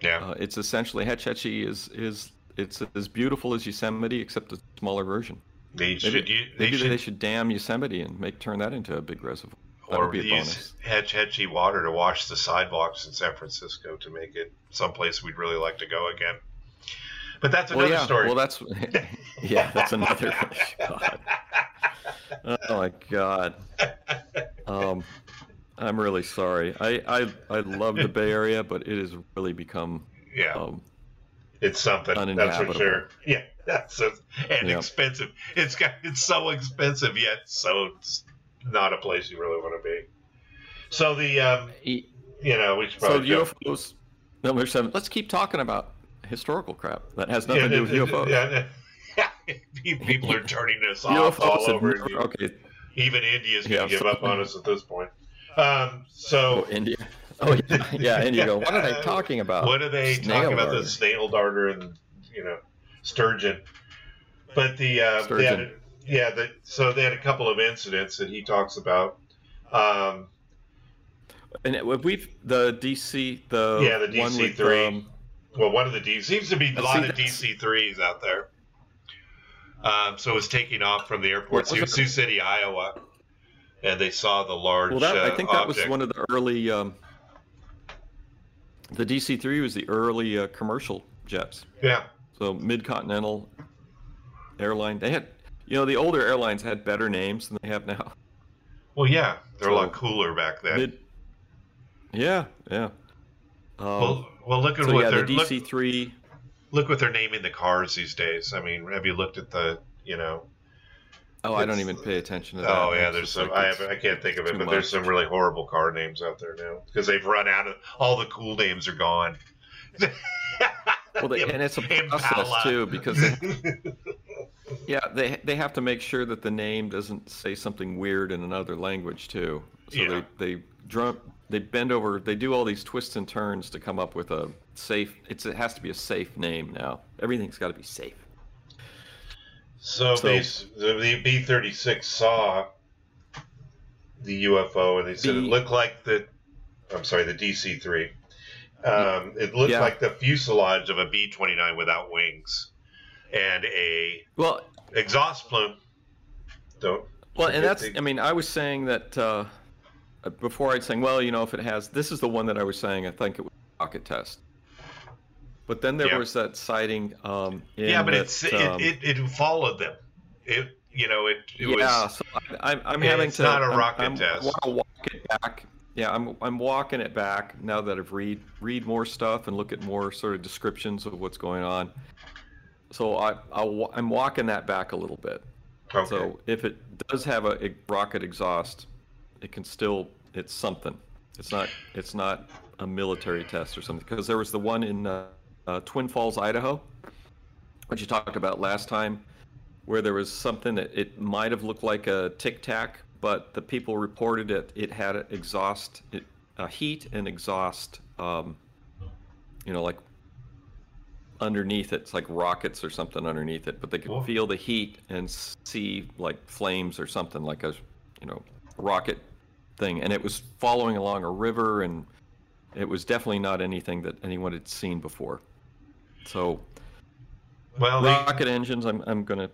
Yeah. Uh, it's essentially Hetch Hetchy is is it's as beautiful as Yosemite except a smaller version. They should. Maybe, they, maybe should... they should dam Yosemite and make turn that into a big reservoir or use Hetch Hetchy water to wash the sidewalks in San Francisco to make it someplace we'd really like to go again. But that's another well, yeah. story. Well, that's yeah, that's another. God. Oh my God. Um, I'm really sorry. I, I I love the Bay Area, but it has really become yeah. Um, it's something that's for sure. Yeah, that's a, and yeah. expensive. It's got it's so expensive yet so not a place you really want to be. So the, um, you know, we should probably so UFOs number seven. Let's keep talking about historical crap that has nothing yeah, to do with UFOs. Yeah, People are turning us off all over. Never, okay. Even India's going to give up on us at this point. Um, so oh, India. Oh yeah, yeah. And you go, what are they talking about? What are they snail talking about? The snail darter and you know sturgeon. But the uh, sturgeon. They had, yeah, the, so they had a couple of incidents that he talks about. Um, and we've the DC the yeah the DC three. Um, well, one of the DC seems to be a lot of DC threes out there. Um, so it was taking off from the airport, Sioux, Sioux City, Iowa, and they saw the large. Well, that, I think that was one of the early. Um, the DC three was the early uh, commercial jets. Yeah. So mid continental airline, they had, you know, the older airlines had better names than they have now. Well, yeah, they're so, a lot cooler back then. Mid, yeah, yeah. Um, well, well, look at so what yeah, they're the DC three. Look, look what they're naming the cars these days. I mean, have you looked at the, you know? Oh, I don't even pay attention to that. Oh yeah, there's some. Like I have, I can't think of it, but much. there's some really horrible car names out there now because they've run out of all the cool names are gone. well, they, and it's a process too because they, yeah, they they have to make sure that the name doesn't say something weird in another language too. So yeah. they they drum they bend over, they do all these twists and turns to come up with a safe. It's it has to be a safe name now. Everything's got to be safe. So, so the B thirty six saw the UFO and they said the, it looked like the. I'm sorry, the DC three. Um, it looked yeah. like the fuselage of a B twenty nine without wings, and a well exhaust plume. Don't. Well, and that's. The, I mean, I was saying that. Uh, before I'd saying, well, you know, if it has, this is the one that I was saying. I think it was a rocket test. But then there yeah. was that sighting. Um, yeah, but that, it's um, it, it, it followed them. It you know it, it yeah, was. so I, am having it's to. It's not a rocket I'm, test. I want to walk it back. Yeah, I'm I'm walking it back now that I've read read more stuff and look at more sort of descriptions of what's going on. So I i am walking that back a little bit. Okay. So if it does have a, a rocket exhaust, it can still it's something. It's not it's not a military test or something because there was the one in uh, uh, Twin Falls, Idaho, which you talked about last time, where there was something that it might have looked like a tic tac, but the people reported it. It had exhaust, it, uh, heat and exhaust. Um, you know, like underneath it. It's like rockets or something underneath it, but they could feel the heat and see like flames or something like a, you know, rocket thing, and it was following along a river, and it was definitely not anything that anyone had seen before. So, well, rocket they... engines. I'm I'm going to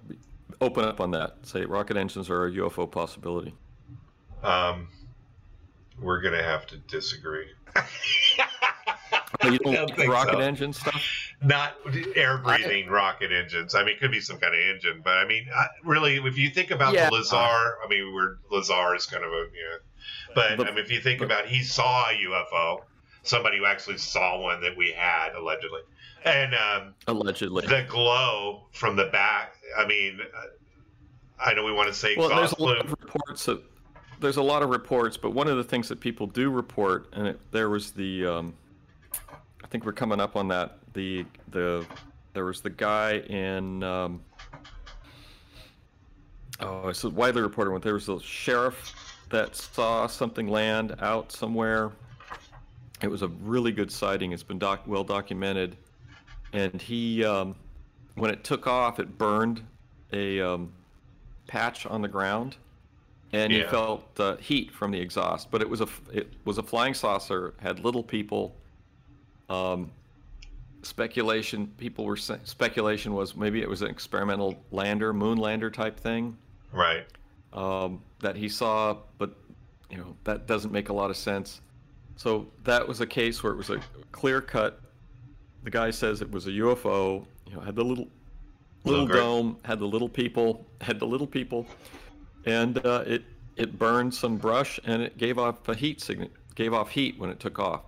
open up on that. Say rocket engines are a UFO possibility. Um, we're going to have to disagree. you don't, don't rocket so. engine stuff? Not air breathing rocket engines. I mean, it could be some kind of engine, but I mean, I, really, if you think about yeah. the Lazar, I mean, we're Lazar is kind of a know, but, but I mean, if you think but, about, it, he saw a UFO, somebody who actually saw one that we had allegedly, and um, allegedly the glow from the back. I mean, I know we want to say well, there's a lot of reports. That, there's a lot of reports, but one of the things that people do report, and it, there was the, um, I think we're coming up on that. The the there was the guy in. Um, oh, it's a widely reported one. There was a sheriff that saw something land out somewhere. It was a really good sighting. It's been doc- well documented. And he, um, when it took off, it burned a um, patch on the ground, and yeah. he felt the heat from the exhaust. But it was a it was a flying saucer. Had little people. Um, speculation people were speculation was maybe it was an experimental lander, moon lander type thing. Right um, that he saw, but you know that doesn't make a lot of sense. So that was a case where it was a clear cut. The guy says it was a UFO. You know, had the little little dome, had the little people, had the little people, and uh, it it burned some brush and it gave off a heat signal, gave off heat when it took off.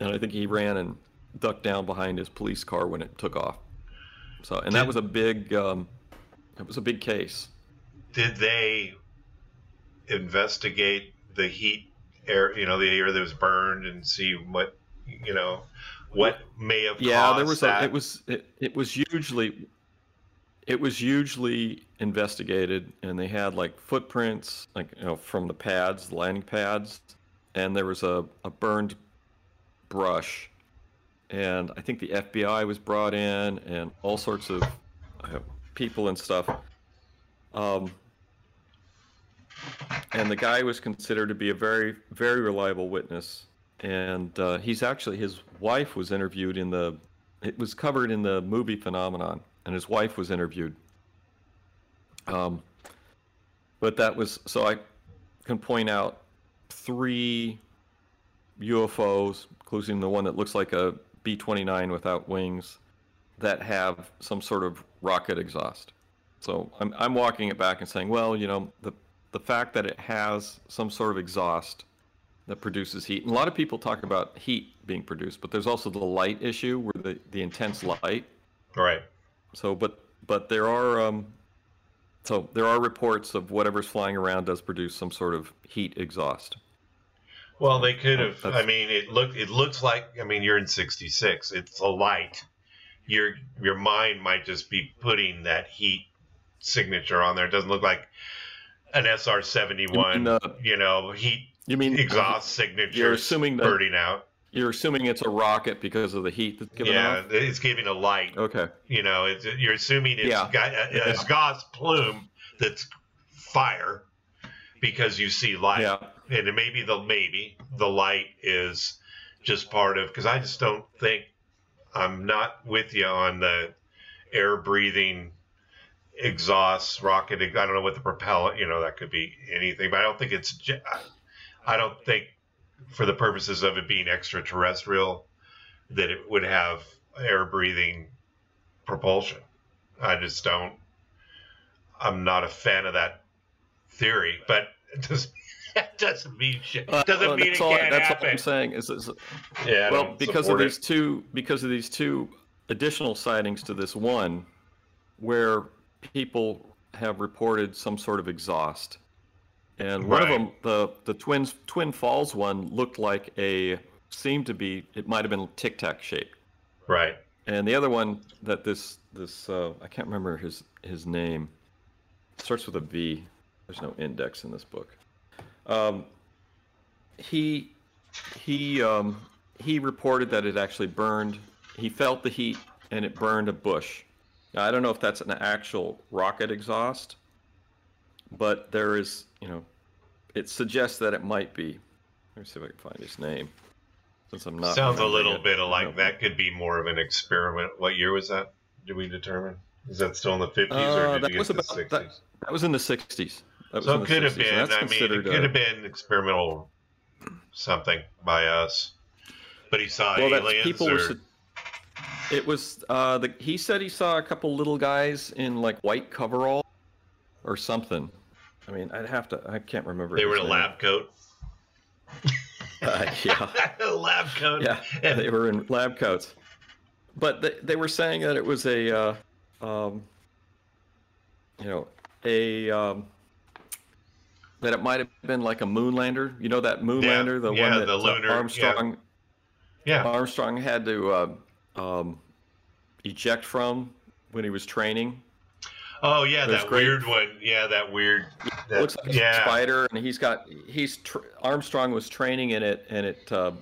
And I think he ran and ducked down behind his police car when it took off. So, and that was a big, um, it was a big case did they investigate the heat air you know the air that was burned and see what you know what may have yeah there was that? a, it was it, it was hugely it was hugely investigated, and they had like footprints, like you know, from the pads, the landing pads, and there was a, a burned brush, and I think the FBI was brought in, and all sorts of uh, people and stuff. Um, and the guy was considered to be a very, very reliable witness. And uh, he's actually his wife was interviewed in the. It was covered in the movie Phenomenon, and his wife was interviewed. Um, but that was so I can point out three UFOs, including the one that looks like a B 29 without wings, that have some sort of rocket exhaust. So I'm, I'm walking it back and saying, well, you know, the, the fact that it has some sort of exhaust that produces heat. And a lot of people talk about heat being produced, but there's also the light issue where the, the intense light. Right. So, but but there are um, so there are reports of whatever's flying around does produce some sort of heat exhaust. Well, they could have. I mean, it look it looks like. I mean, you're in '66. It's a light. Your your mind might just be putting that heat signature on there. It doesn't look like an SR-71. You, uh, you know, heat. You mean uh, exhaust signature? You're assuming that, burning out. You're assuming it's a rocket because of the heat that's giving yeah, off. it's giving a light. Okay. You know, it's, you're assuming it's Yeah. got a, Yeah. exhaust plume that's fire because you see light. Yeah. and maybe the maybe the light is just part of because I just don't think I'm not with you on the air breathing exhaust rocket. I don't know what the propellant, you know, that could be anything, but I don't think it's. I- don't think for the purposes of it being extraterrestrial that it would have air breathing propulsion. I just don't. I'm not a fan of that theory, but it doesn't, it doesn't mean shit. Uh, doesn't well, mean it that's all, can't that's happen. all I'm saying. Is, is yeah, well because of these it. two because of these two additional sightings to this one, where people have reported some sort of exhaust, and one Right. of them, the the twins Twin Falls one, looked like a seemed to be it might have been tic tac shaped. Right. And the other one that this this uh, I can't remember his his name. starts with a V. There's no index in this book. Um, he he um, he reported that it actually burned. He felt the heat and it burned a bush. Now, I don't know if that's an actual rocket exhaust, but there is you know, it suggests that it might be. Let me see if I can find his name. Since I'm not Sounds a little it. bit like that could be more of an experiment. What year was that? Did we determine? Is that still in the 50s Uh, or did that you was get the 60s? that, that was in the 60s. That So it could have 60s, and been. I mean, it could a- have been experimental something by us. But he saw well, aliens people or were. su- It was. Uh, the, he said he saw a couple little guys in like white coverall, or something. I mean, I'd have to. I can't remember. they were in a lab coat. Uh, yeah. lab coat. Yeah, they were in lab coats. But they, they were saying that it was a, uh, um, you know, a um, that it might have been like a moonlander. You know that moonlander, the yeah, one that the uh, lunar- yeah. Armstrong yeah. Armstrong had to uh, um, eject from when he was training. Oh yeah, There's that great- weird one. Yeah, that weird. That, looks like a spider, and he's got he's tr- Armstrong was training in it, and it uh,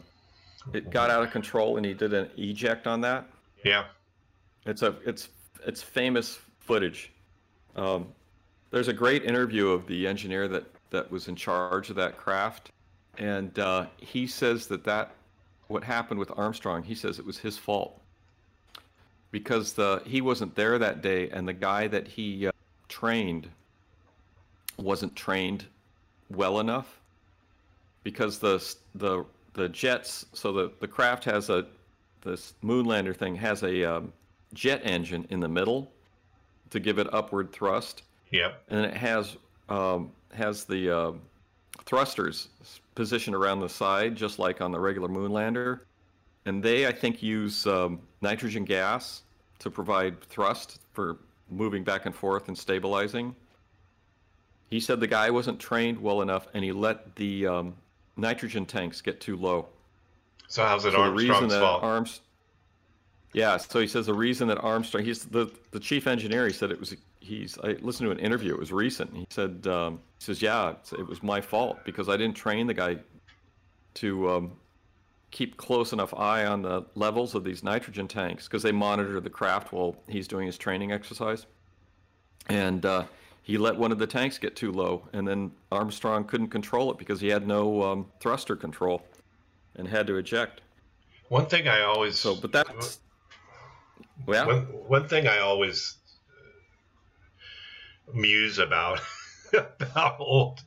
it got out of control, and he did an eject on that. Yeah. It's a it's it's famous footage. Um, there's a great interview of the engineer that that was in charge of that craft, and uh, he says that that what happened with Armstrong. He says it was his fault because the he wasn't there that day, and the guy that he uh, trained wasn't trained well enough because the the the jets. So the the craft has a this moonlander thing has a um, jet engine in the middle to give it upward thrust, Yep. and it has um, has the uh, thrusters positioned around the side, just like on the regular moonlander. And they, I think, use um, nitrogen gas to provide thrust for moving back and forth and stabilizing. He said the guy wasn't trained well enough, and he let the um, nitrogen tanks get too low. So how's it So the reason Armstrong's that fault? Arms, Yeah, so he says the reason that Armstrong, he's the the chief engineer. He said it was he's. I listened to an interview. It was recent. He said um, he says yeah, it was my fault because I didn't train the guy to um, keep close enough eye on the levels of these nitrogen tanks because they monitor the craft while he's doing his training exercise, and uh, he let one of the tanks get too low, and then Armstrong couldn't control it because he had no um, thruster control, and had to eject. One thing I always so, but that's yeah. One, one thing I always muse about about old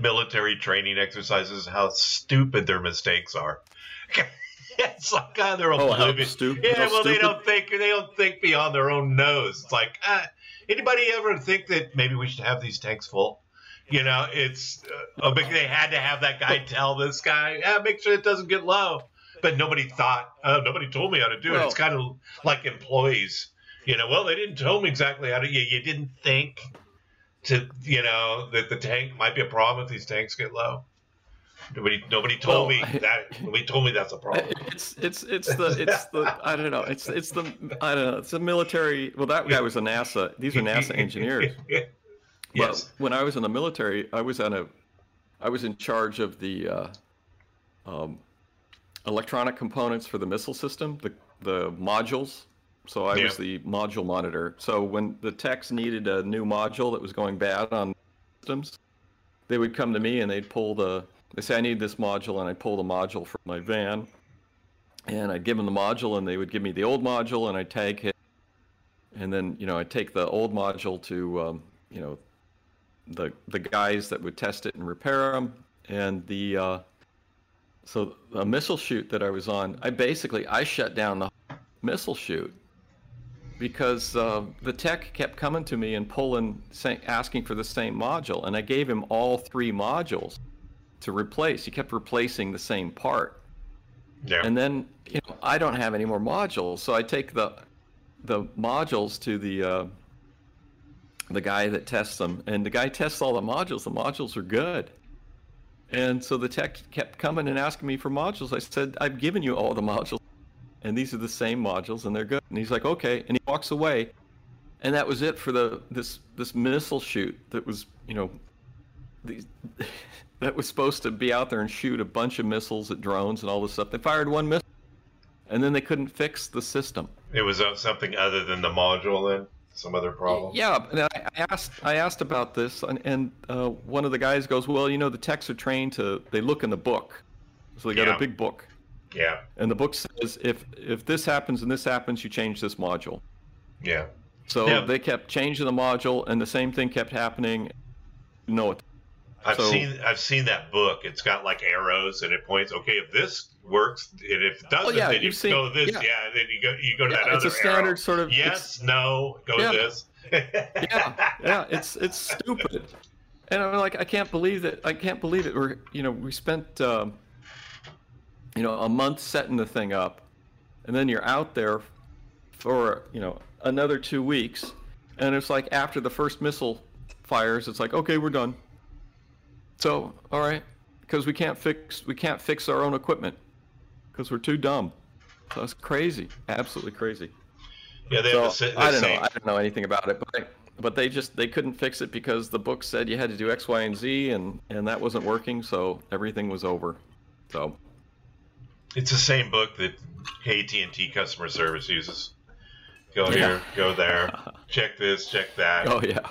military training exercises how stupid their mistakes are. it's like uh, they're oh, oblivious. Stupid, yeah, well, stupid. they don't think they don't think beyond their own nose. It's like uh, anybody ever think that maybe we should have these tanks full? You know, it's uh, big. They had to have that guy tell this guy, yeah, make sure it doesn't get low but nobody thought, oh, nobody told me how to do well, it. It's kind of like employees, you know. Well, they didn't tell me exactly how to. You, you didn't think to, you know, that the tank might be a problem if these tanks get low. Nobody, nobody told well, me that. Nobody told me that's a problem. It's, it's, it's the, it's the. I don't know. It's, it's the. I don't know. It's a military. Well, that guy was a NASA. These are NASA engineers. yes. But when I was in the military, I was on a, I was in charge of the, uh, um, electronic components for the missile system, the the modules. So I yeah. was the module monitor. So when the techs needed a new module that was going bad on systems, they would come to me and they'd pull the. They say I need this module, and I'd pull the module from my van, and I'd give them the module, and they would give me the old module, and I'd tag it, and then you know I'd take the old module to um, you know the the guys that would test it and repair them, and the uh, so a missile shoot that I was on, I basically I shut down the missile shoot because uh, the tech kept coming to me and pulling, asking for the same module, and I gave him all three modules to replace. He kept replacing the same part. Yeah. And then you know I don't have any more modules, so I take the the modules to the uh, the guy that tests them, and the guy tests all the modules. The modules are good. And so the tech kept coming and asking me for modules. I said, I've given you all the modules, and these are the same modules, and they're good. And he's like, okay. And he walks away, and that was it for the this this missile shoot that was, you know, these, that was supposed to be out there and shoot a bunch of missiles at drones and all this stuff. They fired one missile, and then they couldn't fix the system. It was something other than the module, then some other problem? Yeah, and I asked I asked about this, and, and uh, one of the guys goes, "Well, you know, the techs are trained to they look in the book, so they got yeah. a big book. Yeah. And the book says if if this happens and this happens, you change this module. Yeah. So yeah. they kept changing the module, and the same thing kept happening. No, it. I've so, seen I've seen that book. It's got like arrows, and it points. Okay, if this works, and if it doesn't, oh, yeah, then you seen, go to this. Yeah. yeah. then you go you go to yeah, that it's other. It's a standard arrow. sort of. Yes, no, go yeah. this. yeah, yeah, it's it's stupid, and I'm like, I can't believe that. I can't believe it. We're you know we spent um, you know a month setting the thing up, and then you're out there for you know another two weeks, and it's like after the first missile fires, it's like okay, we're done so, all right, because we can't fix we can't fix our own equipment because we're too dumb. So that's crazy, absolutely crazy. Yeah, they so, have the, the I don't same. know. I don't know anything about it, but but they just they couldn't fix it because the book said you had to do X, Y, and Z, and and that wasn't working. So everything was over. So it's the same book that AT and T customer service uses. Go yeah. here, go there, check this, check that. Oh yeah.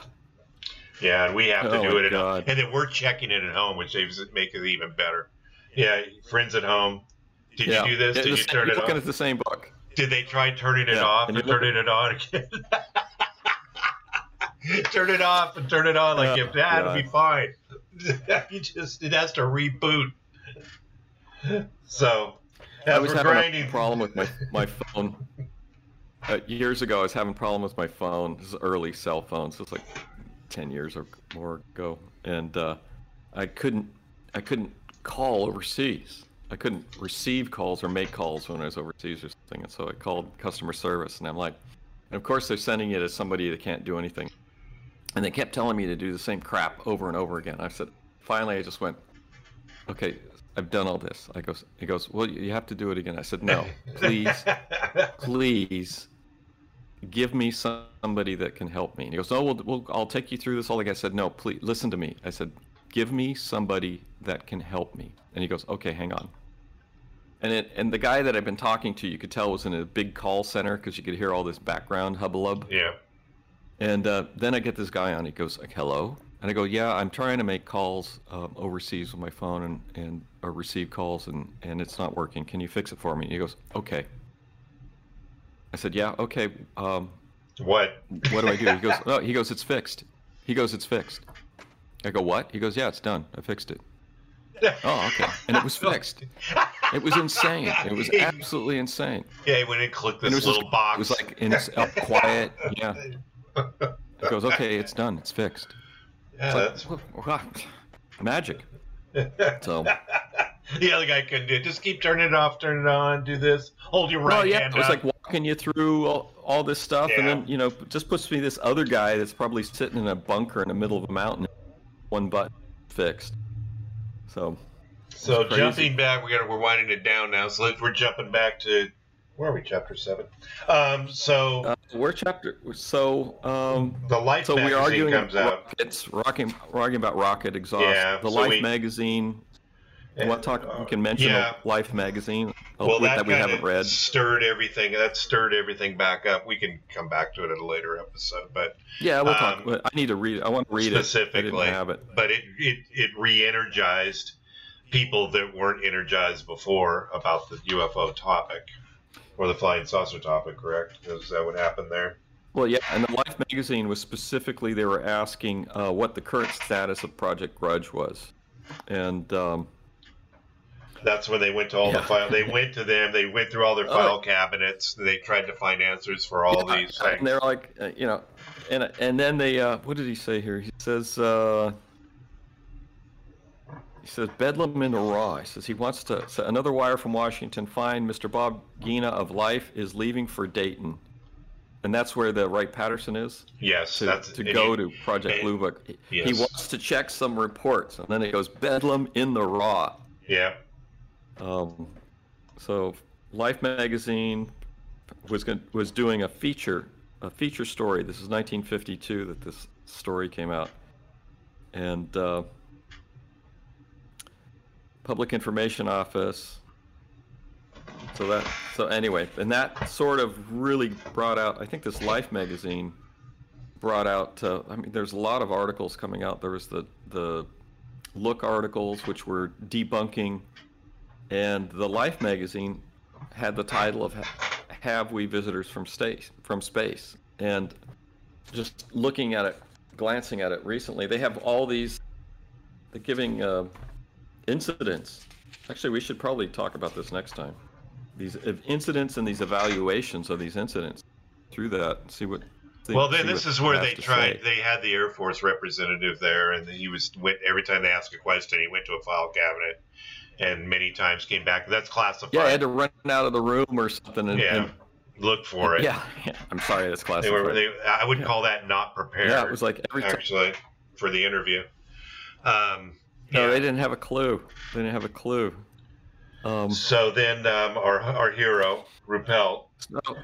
Yeah, and we have to oh do it at home. And then we're checking it at home, which makes it even better. Yeah, friends at home. Did yeah. you do this? Yeah, Did you same, turn it looking off? at the same book. Did they try turning it off and, and turning it on again? turn it off and turn it on like if that, it'll be fine. you just it has to reboot. So I was having grinding. a problem with my my phone. Uh, years ago, I was having a problem with my phone. This is early cell phones. So it's like 10 years or more ago and uh, i couldn't i couldn't call overseas i couldn't receive calls or make calls when i was overseas or something and so i called customer service and i'm like and of course they're sending you to somebody that can't do anything and they kept telling me to do the same crap over and over again i said finally i just went okay I've done all this. I goes, he goes, well, you have to do it again. I said, no, please, please, give me somebody that can help me. And he goes, oh, well, well, I'll take you through this. All like I said, no, please listen to me. I said, give me somebody that can help me. And he goes, okay, hang on. And it, and the guy that I've been talking to, you could tell was in a big call center because you could hear all this background hubbub. Yeah. And uh, then I get this guy on. He goes like, "Hello," and I go, "Yeah, I'm trying to make calls uh, overseas with my phone and and or receive calls and and it's not working. Can you fix it for me?" he goes, "Okay." I said, "Yeah, okay. Um, what? What do I do?" He goes, "No." He goes, "It's fixed." He goes, "It's fixed." I go, "What?" He goes, "Yeah, it's done. I fixed it." oh, okay. And it was fixed. It was insane. It was absolutely insane. Yeah, when it clicked this little just, box. It was like in up quiet. Yeah. It goes, okay, it's done. It's fixed. Yeah, it's like, magic. So. the other guy couldn't do it. Just keep turning it off, turn it on, do this, hold your right well, yeah, hand it was up. like walking you through all, all this stuff, Yeah. and then you know, just puts me this other guy that's probably sitting in a bunker in the middle of a mountain, one button fixed. So So jumping back, we got we're winding it down now. So we're jumping back to where are we? Chapter seven. Um, so uh, we're chapter. So um, the Life so we magazine are arguing comes out. rockets, rocking, rocking about rocket exhaust. Yeah, the so Life we- magazine. You want to talk? Uh, You can mention yeah. Life magazine Well, that, that, we haven't read. stirred everything. That stirred everything back up. We can come back to it at a later episode, but Yeah, we'll talk. um, but I need to read. it. I want to read it. I specifically, have it. but it it it re-energized people that weren't energized before about the UFO topic or the flying saucer topic. Correct? Is that what happened there? Well, yeah, and the Life magazine was specifically they were asking uh, what the current status of Project Grudge was, and um, That's when they went to all the Yeah. file. They went to them. They went through all their Oh. file cabinets. They tried to find answers for all yeah, these things. and they're like, uh, you know, and and then they uh, what did he say here? He says. Uh, he says Bedlam in the Raw. He says he wants to. So another wire from Washington. Find Mr. Bob Ginna of Life is leaving for Dayton, and that's where the Wright Patterson is. Yes, to, that's to go you- to Project Book. He- He wants to check some reports, and then it goes Bedlam in the Raw. Yeah, Um, so Life magazine was going was doing a feature a feature story. This is 1952 that this story came out, and uh, Public Information Office. So that so anyway, and that sort of really brought out. I think this Life magazine brought out. Uh, I mean, there's a lot of articles coming out. There was the the Look articles, which were debunking and the Life magazine had the title of "Have We Visitors from Space?" From space, and just looking at it, glancing at it recently, they have all these. They're giving uh, incidents. Actually, we should probably talk about this next time. These incidents and these evaluations of these incidents through that. See what. see- Well, then this is where they tried. say. They had the Air Force representative there, and he was went every time they asked a question, he went to a file cabinet, and many times came back. That's classified. Yeah, I had to run out of the room or something. And, Yeah, and- look for it. yeah, yeah. I'm sorry, that's they classified. were. They, I would Yeah. call that not prepared. yeah, it was like every time. actually for the interview. Um, No, yeah. they didn't have a clue. They didn't have a clue. Um, So then um, our our hero Ruppelt so,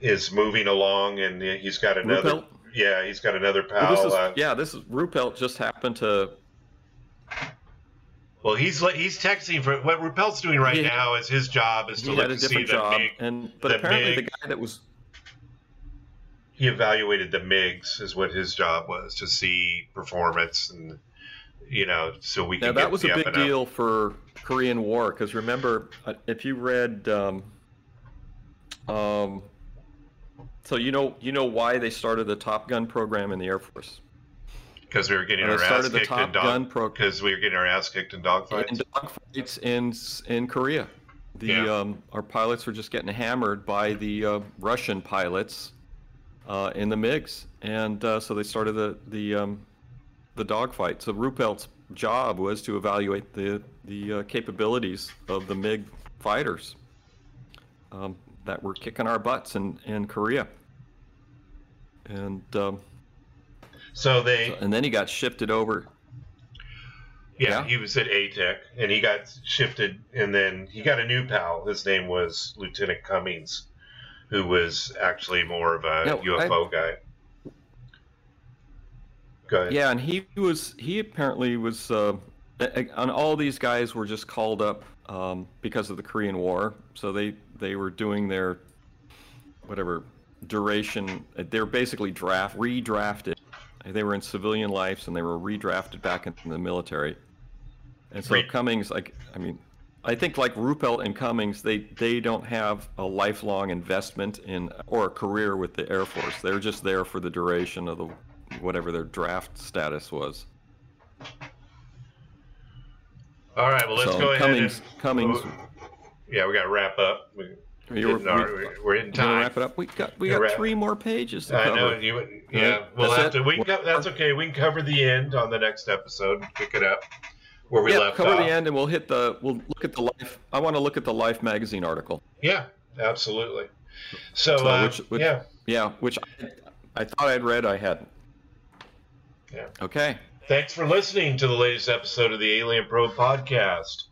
is moving along, and he's got another. Ruppelt? Yeah, he's got another well, pal. this is, uh, yeah, this is Ruppelt just happened to. Well, he's he's texting for what Ruppelt's doing right now. Is his job is to He look had a to see different the job, MiG. and but the apparently the guy that was He evaluated the MIGs, is what his job was to see performance, and you know, so we now that was a big up. deal for Korean War because remember uh, if you read, um, um, so you know you know why they started the Top Gun program in the Air Force. Because we were getting our ass kicked in dog Gun because we were getting our ass kicked in dogfights. in dogfights in in Korea. The Yeah. um, our pilots were just getting hammered by the uh, Russian pilots uh, in the MiGs, and uh, so they started the the um, the dogfight. So Ruppelt's job was to evaluate the the uh, capabilities of the MiG fighters um, that were kicking our butts in in Korea. And um, So they and then he got shifted over. Yeah, Yeah? he was at ATIC, and he got shifted, and then he got a new pal. His name was Lieutenant Cummings, who was actually more of a No, UFO guy. Go ahead. Yeah, and he was he apparently was uh, a- a- on all these guys were just called up um, because of the Korean War. So they they were doing their whatever duration. They're basically draft redrafted. They were in civilian lives and they were redrafted back into the military. And so Cummings, like I mean, I think like Ruppelt and Cummings, they they don't have a lifelong investment in or a career with the Air Force. They're just there for the duration of the whatever their draft status was. All right, well, let's So go ahead. Cummings, and, Cummings, yeah, we got to wrap up. We, our- we, we're in time. wrap it up. We got we got three more pages to I cover. know you. Yeah, we'll that's have to. We can, that's okay. We can cover the end on the next episode. Pick it up where we left off. yeah, left cover off. the end, and we'll hit the. We'll look at the life. I want to look at the Life magazine article. Yeah, absolutely. So, So uh, which- which- yeah, Yeah, which I, I thought I'd read, I hadn't. Yeah. Okay. Thanks for listening to the latest episode of the Alien Probe Podcast.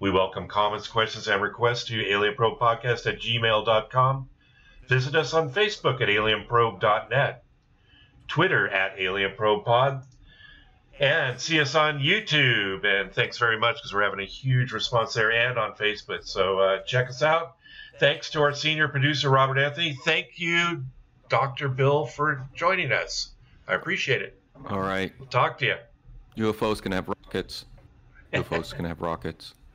We welcome comments, questions, and requests to alienprobepodcast at gmail.com. Visit us on Facebook at alienprobe.net, Twitter at alienprobepod, and see us on YouTube. And thanks very much because we're having a huge response there and on Facebook. So uh, check us out. Thanks to our senior producer, Robert Anthony. Thank you, Dr. Bill, for joining us. I appreciate it. All right. We'll talk to you. UFOs can have rockets. UFOs can have rockets.